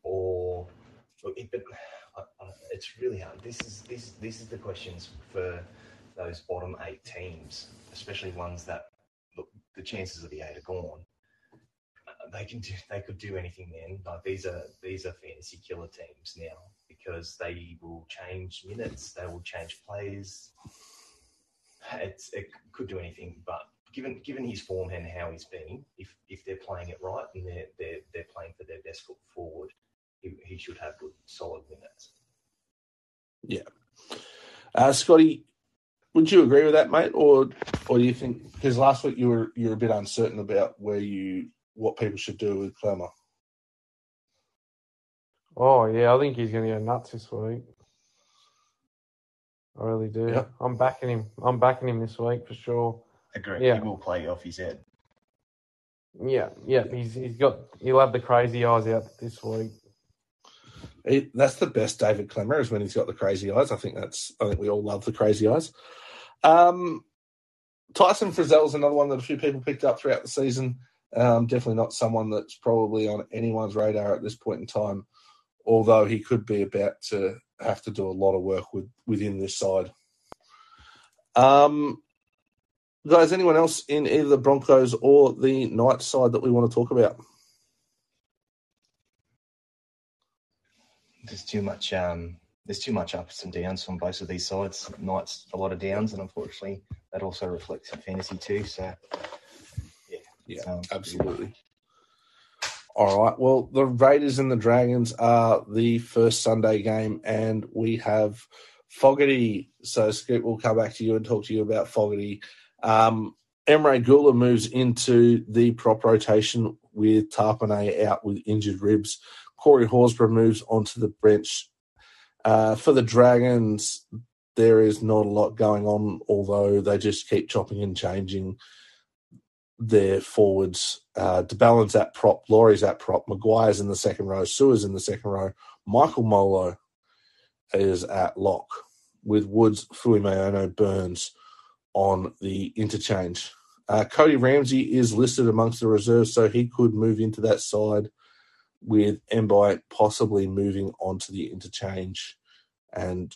or it, but I, I, it's really hard. This is this this is the questions for those bottom eight teams, especially ones that look the chances of the eight are gone. Uh, They can do. They could do anything then. Like these are these are fantasy killer teams now because they will change minutes. They will change players. It's it could do anything, but given given his form and how he's been, if if they're playing it right and they're they're they're playing for their best foot forward, he, he should have good solid minutes. Yeah. Uh, Scotty, would you agree with that, mate, or or do you think because last week you were you were a bit uncertain about where you what people should do with Klemmer? Oh yeah, I think he's going to go nuts this week. I really do. Yeah. I'm backing him. I'm backing him this week for sure. Agree. Yeah. He will play off his head. Yeah, yeah. He's he's got he'll have the crazy eyes out this week. That's the best David Klemmer is when he's got the crazy eyes. I think that's I think we all love the crazy eyes. Um, Tyson is another one that a few people picked up throughout the season. Um, definitely not someone that's probably on anyone's radar at this point in time, although he could be about to have to do a lot of work with within this side. Um, guys, anyone else in either the Broncos or the Knights side that we want to talk about? There's too much. Um, there's too much ups and downs on both of these sides. Knights a lot of downs, and unfortunately, that also reflects in fantasy too. So, yeah, Yeah, um, absolutely. All right. Well, the Raiders and the Dragons are the first Sunday game, and we have Fogarty. So, Scoot, we'll come back to you and talk to you about Fogarty. Um, Emre Guler moves into the prop rotation with Tapine out with injured ribs. Corey Horsburgh moves onto the bench. Uh, for the Dragons, there is not a lot going on, although they just keep chopping and changing their forwards. Uh, de Belin's at prop, Lawrie's at prop, McGuire's in the second row, Sewer's in the second row, Michael Molo is at lock with Woods, Fuimayono, Burns on the interchange. Uh, Cody Ramsey is listed amongst the reserves, so he could move into that side with Mbye possibly moving onto the interchange and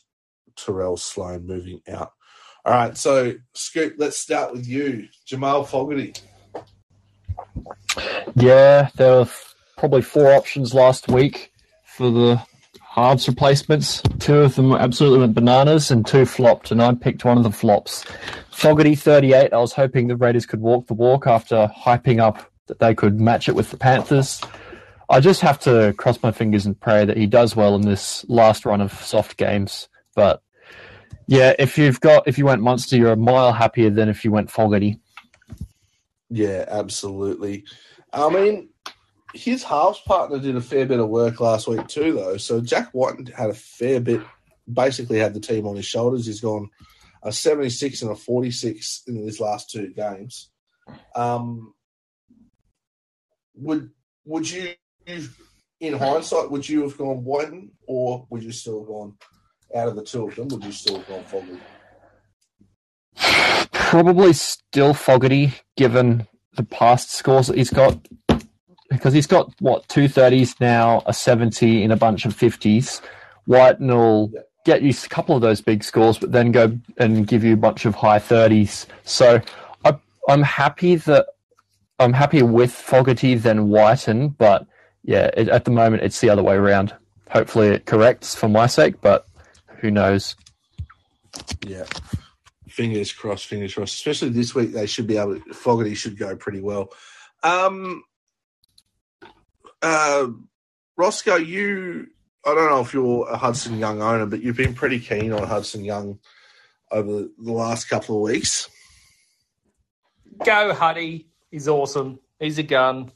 Terrell Sloan moving out. All right, so Scoop, let's start with you. Jamal Fogarty. Yeah, there were probably four options last week for the halves replacements. Two of them absolutely went bananas, and two flopped, and I picked one of the flops. Fogarty 38. I was hoping the Raiders could walk the walk after hyping up that they could match it with the Panthers. I just have to cross my fingers and pray that he does well in this last run of soft games. But yeah, if you've got if you went Munster, you're a mile happier than if you went Fogarty. Yeah, absolutely. I mean, his halves partner did a fair bit of work last week too, though. So Jack Wighton had a fair bit, basically had the team on his shoulders. He's gone a 76 and a 46 in his last two games. Um, would would you, in hindsight, would you have gone Wighton or would you still have gone out of the two of them? Would you still have gone Fogarty? Probably still Fogarty, given the past scores that he's got, because he's got what two thirties now, a seventy, in a bunch of fifties. White will Yeah. get you a couple of those big scores, but then go and give you a bunch of high thirties. So I, I'm happy that I'm happier with Fogarty than Wighton, but yeah, it, at the moment it's the other way around. Hopefully it corrects for my sake, but who knows? Yeah. Fingers crossed, fingers crossed. Especially this week, they should be able to, Fogarty should go pretty well. Um, uh, Roscoe, you, I don't know if you're a Hudson Young owner, but you've been pretty keen on Hudson Young over the last couple of weeks. Go Huddy. He's awesome. He's a gun.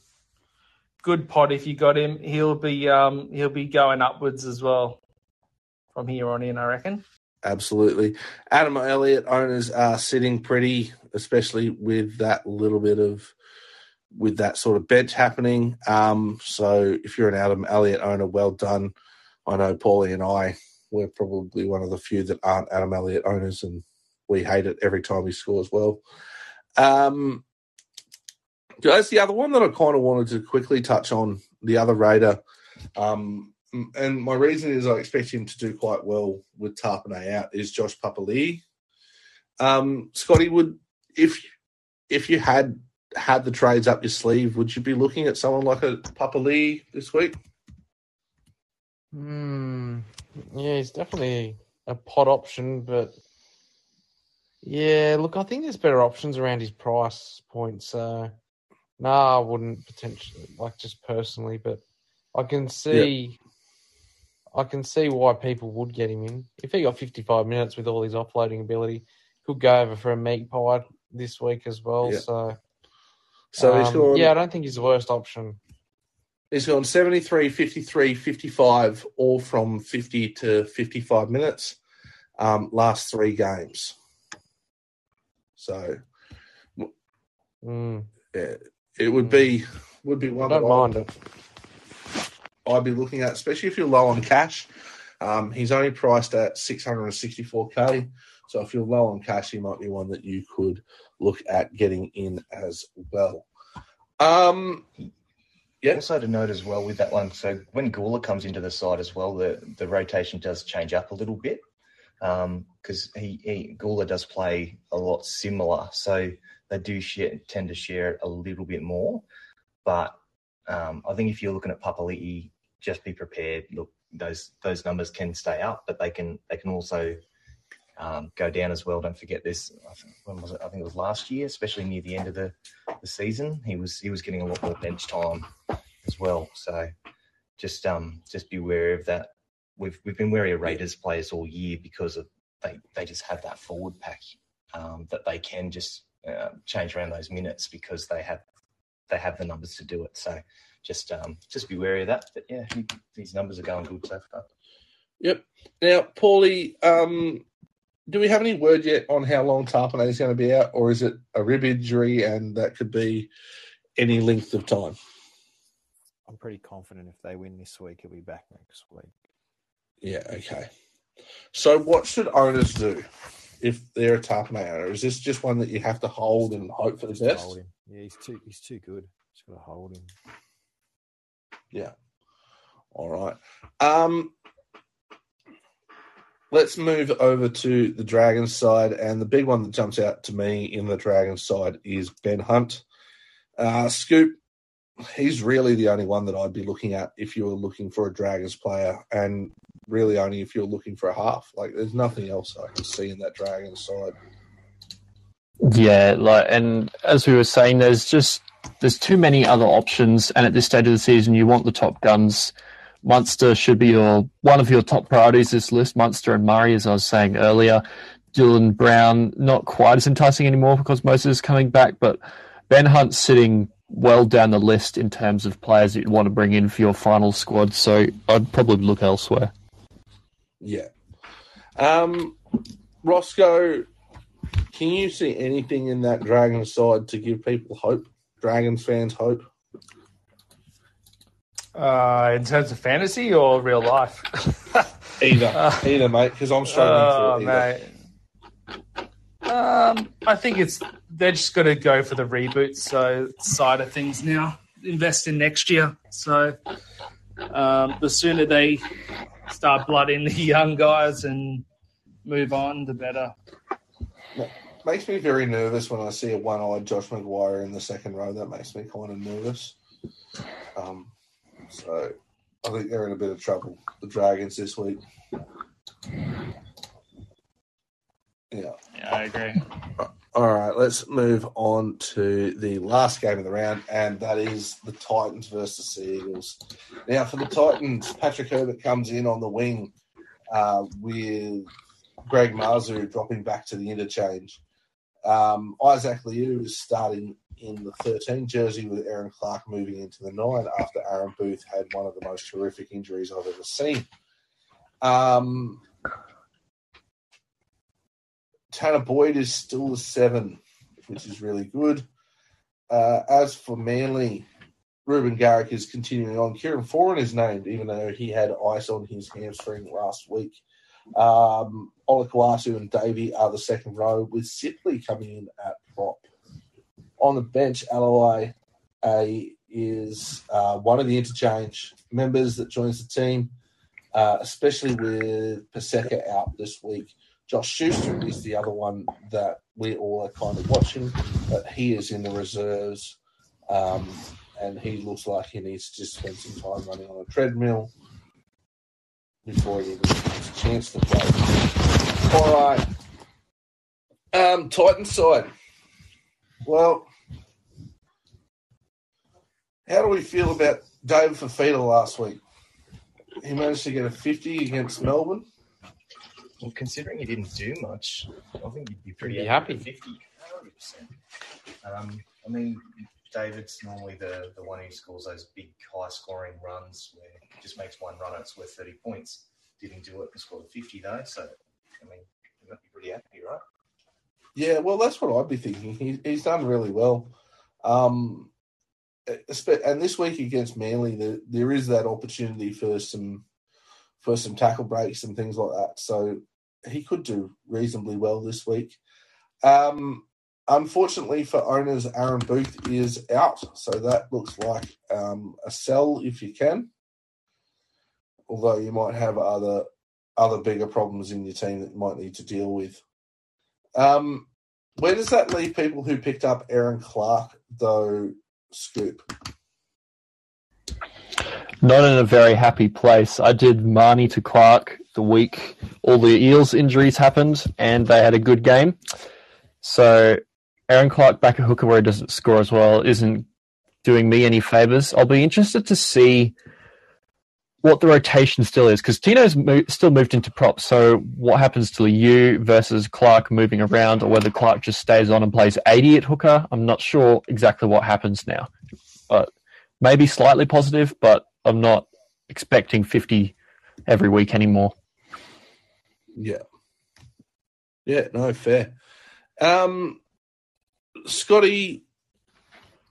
Good pod if you got him. He'll be um he'll be going upwards as well from here on in, I reckon. Absolutely. Adam Elliott owners are sitting pretty, especially with that little bit of with that sort of bench happening. Um, so if you're an Adam Elliott owner, well done. I know Paulie and I, we're probably one of the few that aren't Adam Elliott owners, and we hate it every time he scores well. Um, guys, the other one that I kind of wanted to quickly touch on, the other Raider, um, Mm, and my reason is I expect him to do quite well with Tapine out is Josh Papali'i. Um, Scotty, would if if you had had the trades up your sleeve, would you be looking at someone like a Papali'i this week? Hmm. Yeah, he's definitely a pot option, but yeah, look, I think there's better options around his price point. So, no, I wouldn't potentially like just personally, but I can see, I can see why people would get him in if he got 55 minutes with all his offloading ability. Could go over for a meat pie this week as well. Yeah. So, So he's um, gone. yeah, I don't think he's the worst option. He's gone 73, 53, 55, all from 50 to 55 minutes. Um, last three games. So Mm, yeah, it would be would be one. I one don't that mind it. I'd be looking at, especially if you're low on cash. Um, he's only priced at 664k. So if you're low on cash, he might be one that you could look at getting in as well. Um, Yeah. Also to note as well with that one, so when Guler comes into the side as well, the, the rotation does change up a little bit because he, he Guler does play a lot similar, so they do share, tend to share it a little bit more. But um, I think if you're looking at Papali'i, just be prepared. Look, those those numbers can stay up, but they can they can also um, go down as well. Don't forget this. When was it? I think it was last year, especially near the end of the, the season. He was he was getting a lot more bench time as well. So just um just be aware of that. We've we've been wary of Raiders players all year because of they they just have that forward pack um, that they can just uh, change around those minutes because they have they have the numbers to do it. So just um just be wary of that. But yeah, he, these numbers are going good so far. Yep. Now, Paulie, um, do we have any word yet on how long Tapine is going to be out, or is it a rib injury and that could be any length of time? I'm pretty confident if they win this week, he'll be back next week. Yeah, okay. So, what should owners do if they're a Tapine owner? Is this just one that you have to hold and hope for the best? Yeah, he's too he's too good. Just got to hold him. Yeah. All right. Um, let's move over to the Dragons side, and the big one that jumps out to me in the Dragons side is Ben Hunt. Uh, Scoop, he's really the only one that I'd be looking at if you were looking for a Dragons player, and really only if you're looking for a half. Like, there's nothing else I can see in that Dragons side. Yeah, like, and as we were saying, there's just there's too many other options, and at this stage of the season, you want the top guns. Munster should be your one of your top priorities. This list, Munster and Murray, as I was saying earlier. Dylan Brown, not quite as enticing anymore because Moses is coming back, but Ben Hunt's sitting well down the list in terms of players that you'd want to bring in for your final squad. So I'd probably look elsewhere. Yeah. Um, Roscoe, can you see anything in that Dragons side to give people hope? Dragons fans hope? Uh, in terms of fantasy or real life? Either, Uh, either, mate, because I'm struggling Oh, through it. Mate. Um, I think it's they're just going to go for the reboot so side of things now. Invest in next year. So um, the sooner they start blooding the young guys and move on, the better. Makes me very nervous when I see a one-eyed Josh McGuire in the second row. That makes me kind of nervous. Um, so I think they're in a bit of trouble. The Dragons this week. Yeah. Yeah, I agree. All right, let's move on to the last game of the round, and that is the Titans versus the Eagles. Now, for the Titans, Patrick Herbert comes in on the wing uh, with Greg Marzhew dropping back to the interchange. Um, Isaac Liu is starting in the 13 jersey with Erin Clark moving into the 9 after Aaron Booth had one of the most horrific injuries I've ever seen. Um, Tanah Boyd is still the seven, which is really good. Uh, as for Manly, Reuben Garrick is continuing on. Kieran Foran is named, even though he had ice on his hamstring last week. Um, Olakau'atu and Davey are the second row, with Sipley coming in at prop. On the bench, Alloy A is uh, one of the interchange members that joins the team. uh, especially with Paseka out this week. Josh Schuster is the other one that we all are kind of watching, but he is in the reserves, um, and he looks like he needs to just spend some time running on a treadmill before he even gets a chance to play. All right, um, Titan side. Well, how do we feel about David Fifita last week? He managed to get a 50 against Melbourne. Well, considering he didn't do much, I think you'd be pretty You'd be happy. happy. 50, 100%. Um, I mean, David's normally the, the one who scores those big, high scoring runs where he just makes one run and it's worth 30 points. Didn't do it and scored a 50, though. So, I mean, you might be pretty happy, right? Yeah, well, that's what I'd be thinking. He, he's done really well. Um, and this week against Manly, there, there is that opportunity for some for some tackle breaks and things like that. So he could do reasonably well this week. Um, unfortunately for owners, Aaron Booth is out, so that looks like um, a sell if you can. Although you might have other other bigger problems in your team that you might need to deal with. Um, where does that leave people who picked up Erin Clark, though, Scoop? Not in a very happy place. I did Mahoney to Clark the week all the Eels injuries happened and they had a good game. So Erin Clark back at hooker where he doesn't score as well isn't doing me any favors. I'll be interested to see what the rotation still is because Tino's mo- still moved into props. So what happens to you versus Clark moving around, or whether Clark just stays on and plays 80 at hooker? I'm not sure exactly what happens now. But maybe slightly positive, but I'm not expecting 50 every week anymore. Yeah. Yeah, no, fair. Um, Scotty,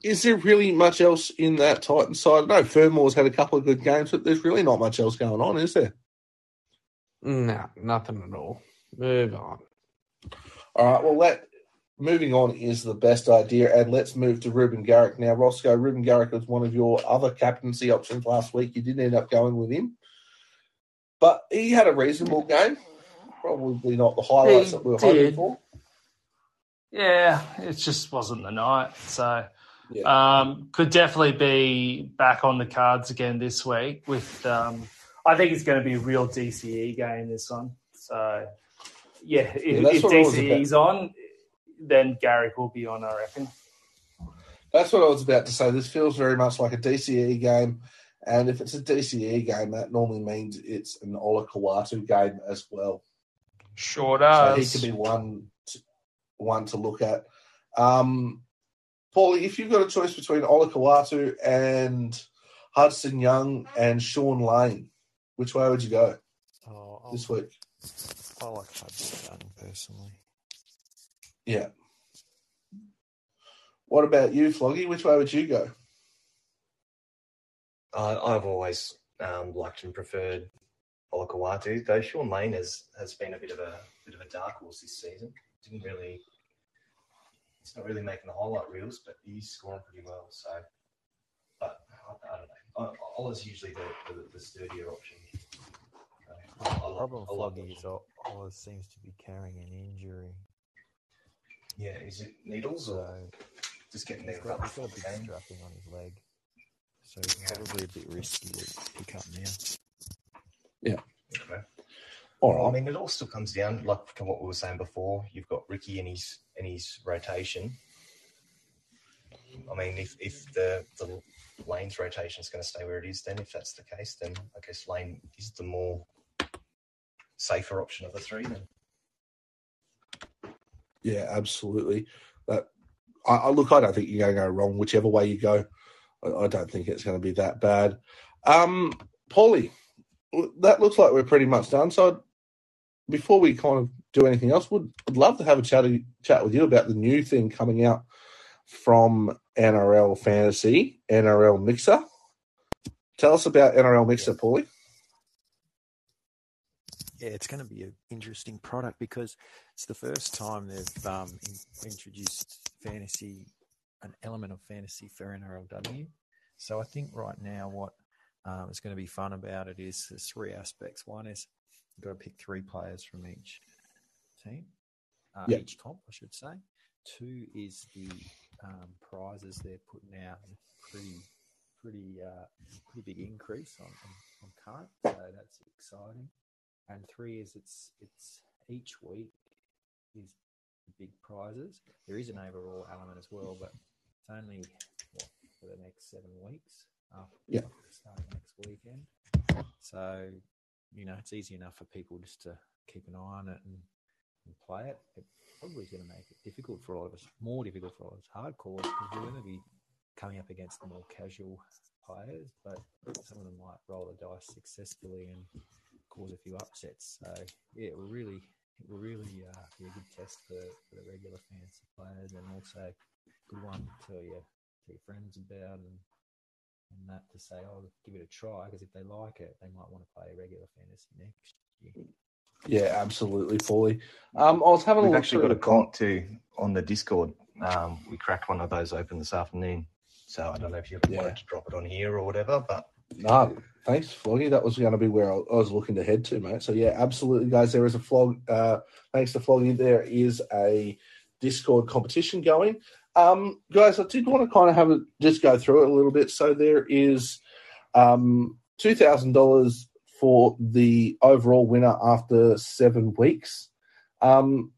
is there really much else in that Titan side? I know Fermor's had a couple of good games, but there's really not much else going on, is there? No, nothing at all. Move on. All right, well, that moving on is the best idea, and let's move to Reuben Garrick now. Roscoe, Reuben Garrick was one of your other captaincy options last week. You didn't end up going with him, but he had a reasonable game. Probably not the highlights He that we were hoping for. Yeah, it just wasn't the night. So Yeah. um, could definitely be back on the cards again this week. With um, I think it's going to be a real DCE game this one. So yeah, if, Yeah, if what I was DCE's on, then Garrick will be on. I reckon. That's what I was about to say. This feels very much like a DCE game. And if it's a DCE game, that normally means it's an Olakau'atu game as well. Sure does. So he could be one to, one to look at. Um, Paulie, if you've got a choice between Olakau'atu and Hudson Young and Shaun Lane, which way would you go Oh, this week? I like Hudson Young personally. Yeah. What about you, Floggy? Which way would you go? Uh, I've always um, liked and preferred Olakau'atu, though Shaun Lane has, has been a bit of a bit of a dark horse this season. Didn't really, he's not really making the highlight reels, but he's scoring pretty well. So, but I, I don't know. I, Ola's usually the, the, the sturdier option. So, I, I The problem with Floggy that is one. Ol- Ola seems to be carrying an injury. Yeah, is it needles or So just getting he's needled got, he's got a before big the game? strapping on his leg. So it's probably a bit risky to pick up now. Okay. All right. Well, I mean, it all still comes down, like to what we were saying before. You've got Ricky in his in his rotation. I mean, if if the the Lane's rotation is going to stay where it is, then if that's the case, then I guess Lane is the more safer option of the three. Then Yeah, absolutely. That I, I look. I don't think you're going to go wrong whichever way you go. I, I don't think it's going to be that bad. Um, Paulie, that looks like we're pretty much done. So, I'd- before we kind of do anything else, would would love to have a chat chat with you about the new thing coming out from NRL Fantasy, NRL Mixer. Tell us about NRL Mixer, Paulie. Yeah, it's going to be an interesting product because it's the first time they've um, in, introduced fantasy, an element of fantasy for NRLW. So I think right now what um, is going to be fun about it is there's three aspects. One is you've got to pick three players from each team, uh, Yeah. each comp, I should say. Two is the um, prizes they're putting out. Pretty, pretty, uh, pretty big increase on, on, on current, so that's exciting. And three is it's it's each week is the big prizes. There is an overall element as well, but it's only what, for the next seven weeks after Yeah. starting next weekend. So, you know, it's easy enough for people just to keep an eye on it and, and play it. It probably is going to make it difficult for all of us, more difficult for all of us hardcore because we're going to be coming up against the more casual players, but some of them might roll the dice successfully and cause a few upsets. So, yeah, it will really, it will really uh, be a good test for, for the regular fans, fantasy players and also a good one to tell your, to your friends about and and that to say, oh, give it a try because if they like it, they might want to play regular fantasy next year. Yeah, absolutely, fully. Um, I was having a We've look actually got a the comp. comp too on the Discord. Um, we cracked one of those open this afternoon. So I don't know if you Yeah. wanted to drop it on here or whatever, but No, thanks, Floggy. That was going to be where I was looking to head to, mate. So yeah, absolutely, guys. There is a flog. Uh, thanks to Floggy, there is a Discord competition going. Um, guys, I did want to kind of have it just go through it a little bit. So there is um, two thousand dollars for the overall winner after seven weeks. Um,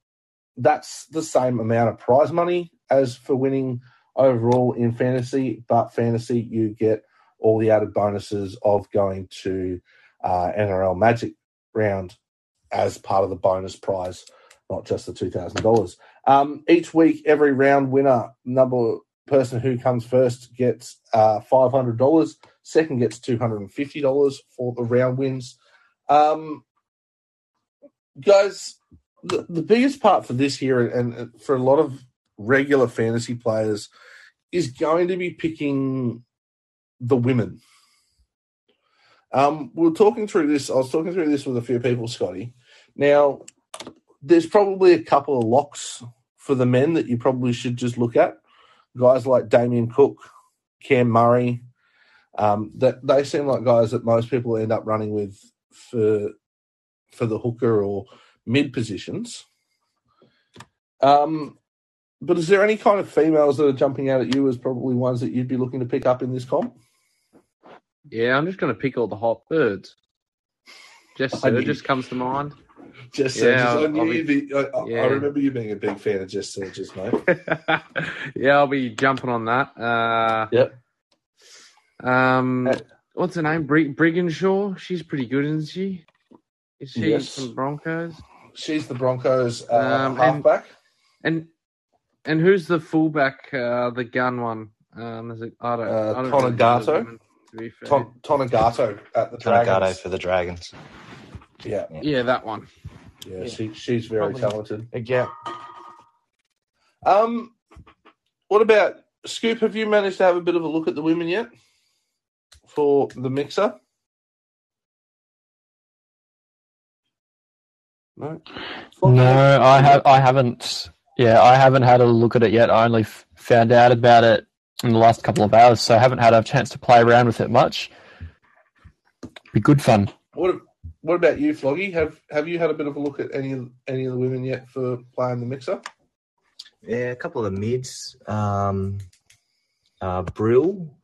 that's the same amount of prize money as for winning overall in fantasy, but fantasy you get all the added bonuses of going to uh, NRL Magic round as part of the bonus prize, not just the two thousand dollars. Um, each week, every round winner, number person who comes first gets uh, five hundred dollars. Second gets two hundred and fifty dollars for the round wins. Um, guys, the, the biggest part for this year and, and for a lot of regular fantasy players is going to be picking the women. Um, we are talking through this. I was talking through this with a few people, Scotty. Now, there's probably a couple of locks for the men that you probably should just look at. Guys like Damien Cook, Cam Murray. Um, that they seem like guys that most people end up running with for for the hooker or mid positions. Um, but is there any kind of females that are jumping out at you as probably ones that you'd be looking to pick up in this comp? Yeah, I'm just going to pick all the hot birds. Jess I knew- Sergis comes to mind. Just Yeah, Sergis. I I'll- knew be- be. I, I- yeah. I remember you being a big fan of Jess Sergis, mate. yeah, I'll be jumping on that. Uh, Yep. Um, Uh, what's her name? Brig- Brigginshaw. She's pretty good, isn't she? Is she Yes. from Broncos? She's the Broncos uh, Um, halfback. And and who's the fullback? Uh, the gun one. Um, is it? I don't. Uh, I don't really know the Tonegato? women, To be fair. Ton- Tonegato at the Tonegato Dragons. for the Dragons. Yeah, yeah, that one. yeah, Yeah. She, she's very Probably. talented. Yeah. Um, what about Scoop? Have you managed to have a bit of a look at the women yet for the mixer? No. No, I have. I haven't. Yeah, I haven't had a look at it yet. I only f- found out about it in the last couple of hours, so I haven't had a chance to play around with it much. Be good fun. What What about you, Floggy? Have Have you had a bit of a look at any of any of the women yet for playing the mixer? Yeah, a couple of the mids. Um, uh, Brill.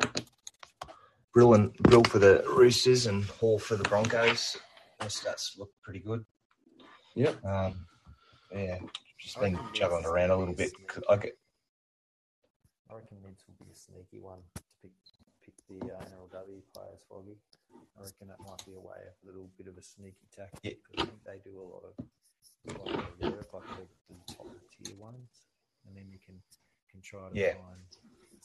Brill and Brill for the Roosters and Hall for the Broncos. Those stats look pretty good. Yep. Um, yeah, just been juggling around a little bit. I get, I reckon Mids will be a sneaky one to pick pick the uh, NRLW players, Foggy. I reckon that might be a way, of a little bit of a sneaky tactic. Yeah. because I think they do a lot of, a lot of work, like the, the top tier ones, and then you can can try to Yeah. find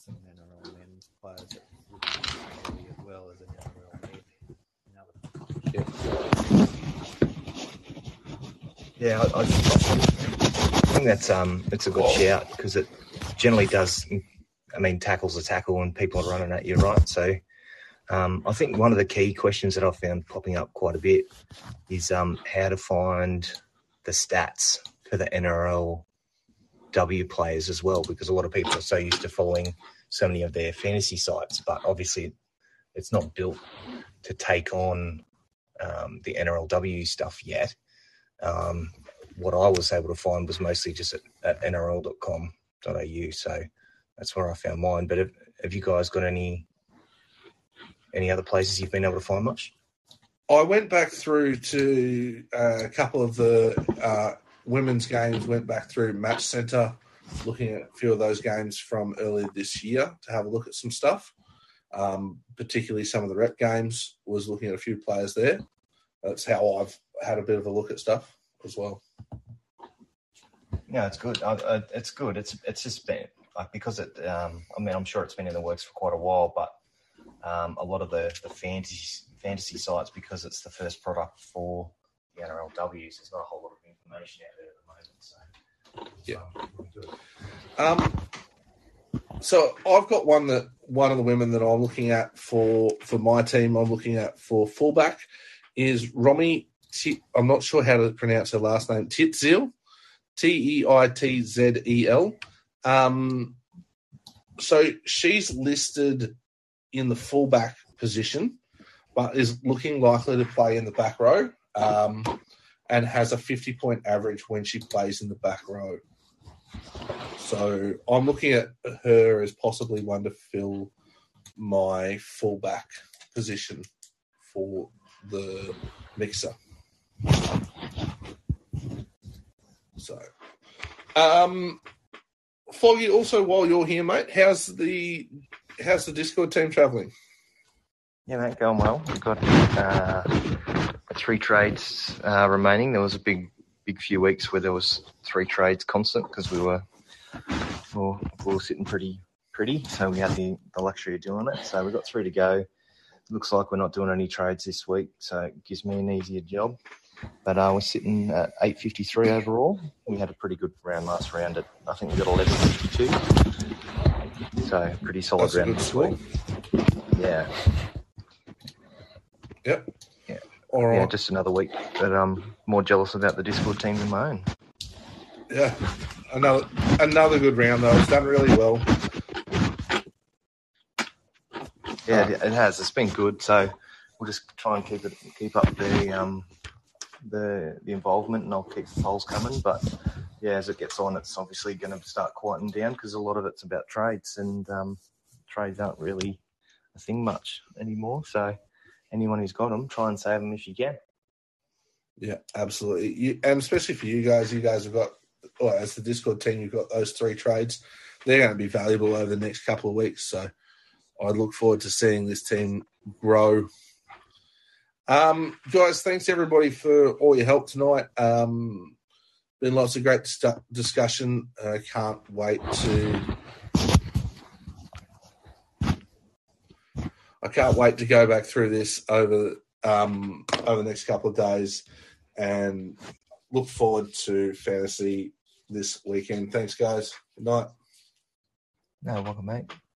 some NRL men players that would be as well as an NRL mid. other Yeah, I, I, I think that's um, it's a good shout because it generally does. I mean, tackles a tackle and people are running at you, right? So, um, I think one of the key questions that I've found popping up quite a bit is um, how to find the stats for the NRL W players as well, because a lot of people are so used to following so many of their fantasy sites, but obviously it's not built to take on um, the NRLW stuff yet. Um, what I was able to find was mostly just at, at nrl.com.au. So that's where I found mine. But have, have you guys got any any other places you've been able to find much? I went back through to uh, a couple of the uh, women's games. Went back through Match Center, looking at a few of those games from earlier this year to have a look at some stuff. Um, particularly some of the rep games. Was looking at a few players there. That's how I've had a bit of a look at stuff as well. Yeah, it's good. Uh, uh, it's good. It's it's just been like because it. Um, I mean, I'm sure it's been in the works for quite a while, but um, a lot of the the fantasy fantasy sites because it's the first product for the NRLWs. There's not a whole lot of information out there at the moment. So Yeah. Um, so I've got one that one of the women that I'm looking at for for my team. I'm looking at for fullback is Romy. T- I'm not sure how to pronounce her last name. Teitzel, T E I T Z E L. Um, so she's listed in the fullback position, but is looking likely to play in the back row. Um, and has a 50 point average when she plays in the back row. So I'm looking at her as possibly one to fill my fullback position for the mixer. So, um, Foggy. Also, while you're here, mate, how's the how's the Discord team traveling? Yeah, mate, going well. We've got uh, three trades uh, remaining. There was a big, big few weeks where there was three trades constant because we were, we were we were sitting pretty pretty, so we had the, the luxury of doing it. So we've got three to go. Looks like we're not doing any trades this week, so it gives me an easier job. But uh, we're sitting at 853 overall. We had a pretty good round last round. At, I think we got 1152. So pretty solid That's round this week. Yeah. Yep. Yeah. All right. Yeah, just another week, but um, more jealous about the Discord team than my own. Yeah, another another good round though. It's done really well. Yeah, it, it has. It's been good. So we'll just try and keep it, keep up the um, the the involvement, and I'll keep the polls coming. But yeah, as it gets on, it's obviously going to start quieting down because a lot of it's about trades, and um, trades aren't really a thing much anymore. So anyone who's got them, try and save them if you can. Yeah, absolutely. You, and especially for you guys, you guys have got, well, as the Discord team, you've got those three trades. They're going to be valuable over the next couple of weeks. So I look forward to seeing this team grow. Um, guys, thanks everybody for all your help tonight. Um, been lots of great dis- discussion. I can't wait to. I can't wait to go back through this over um, over the next couple of days and look forward to fantasy this weekend. Thanks, guys. Good night. No, welcome, mate.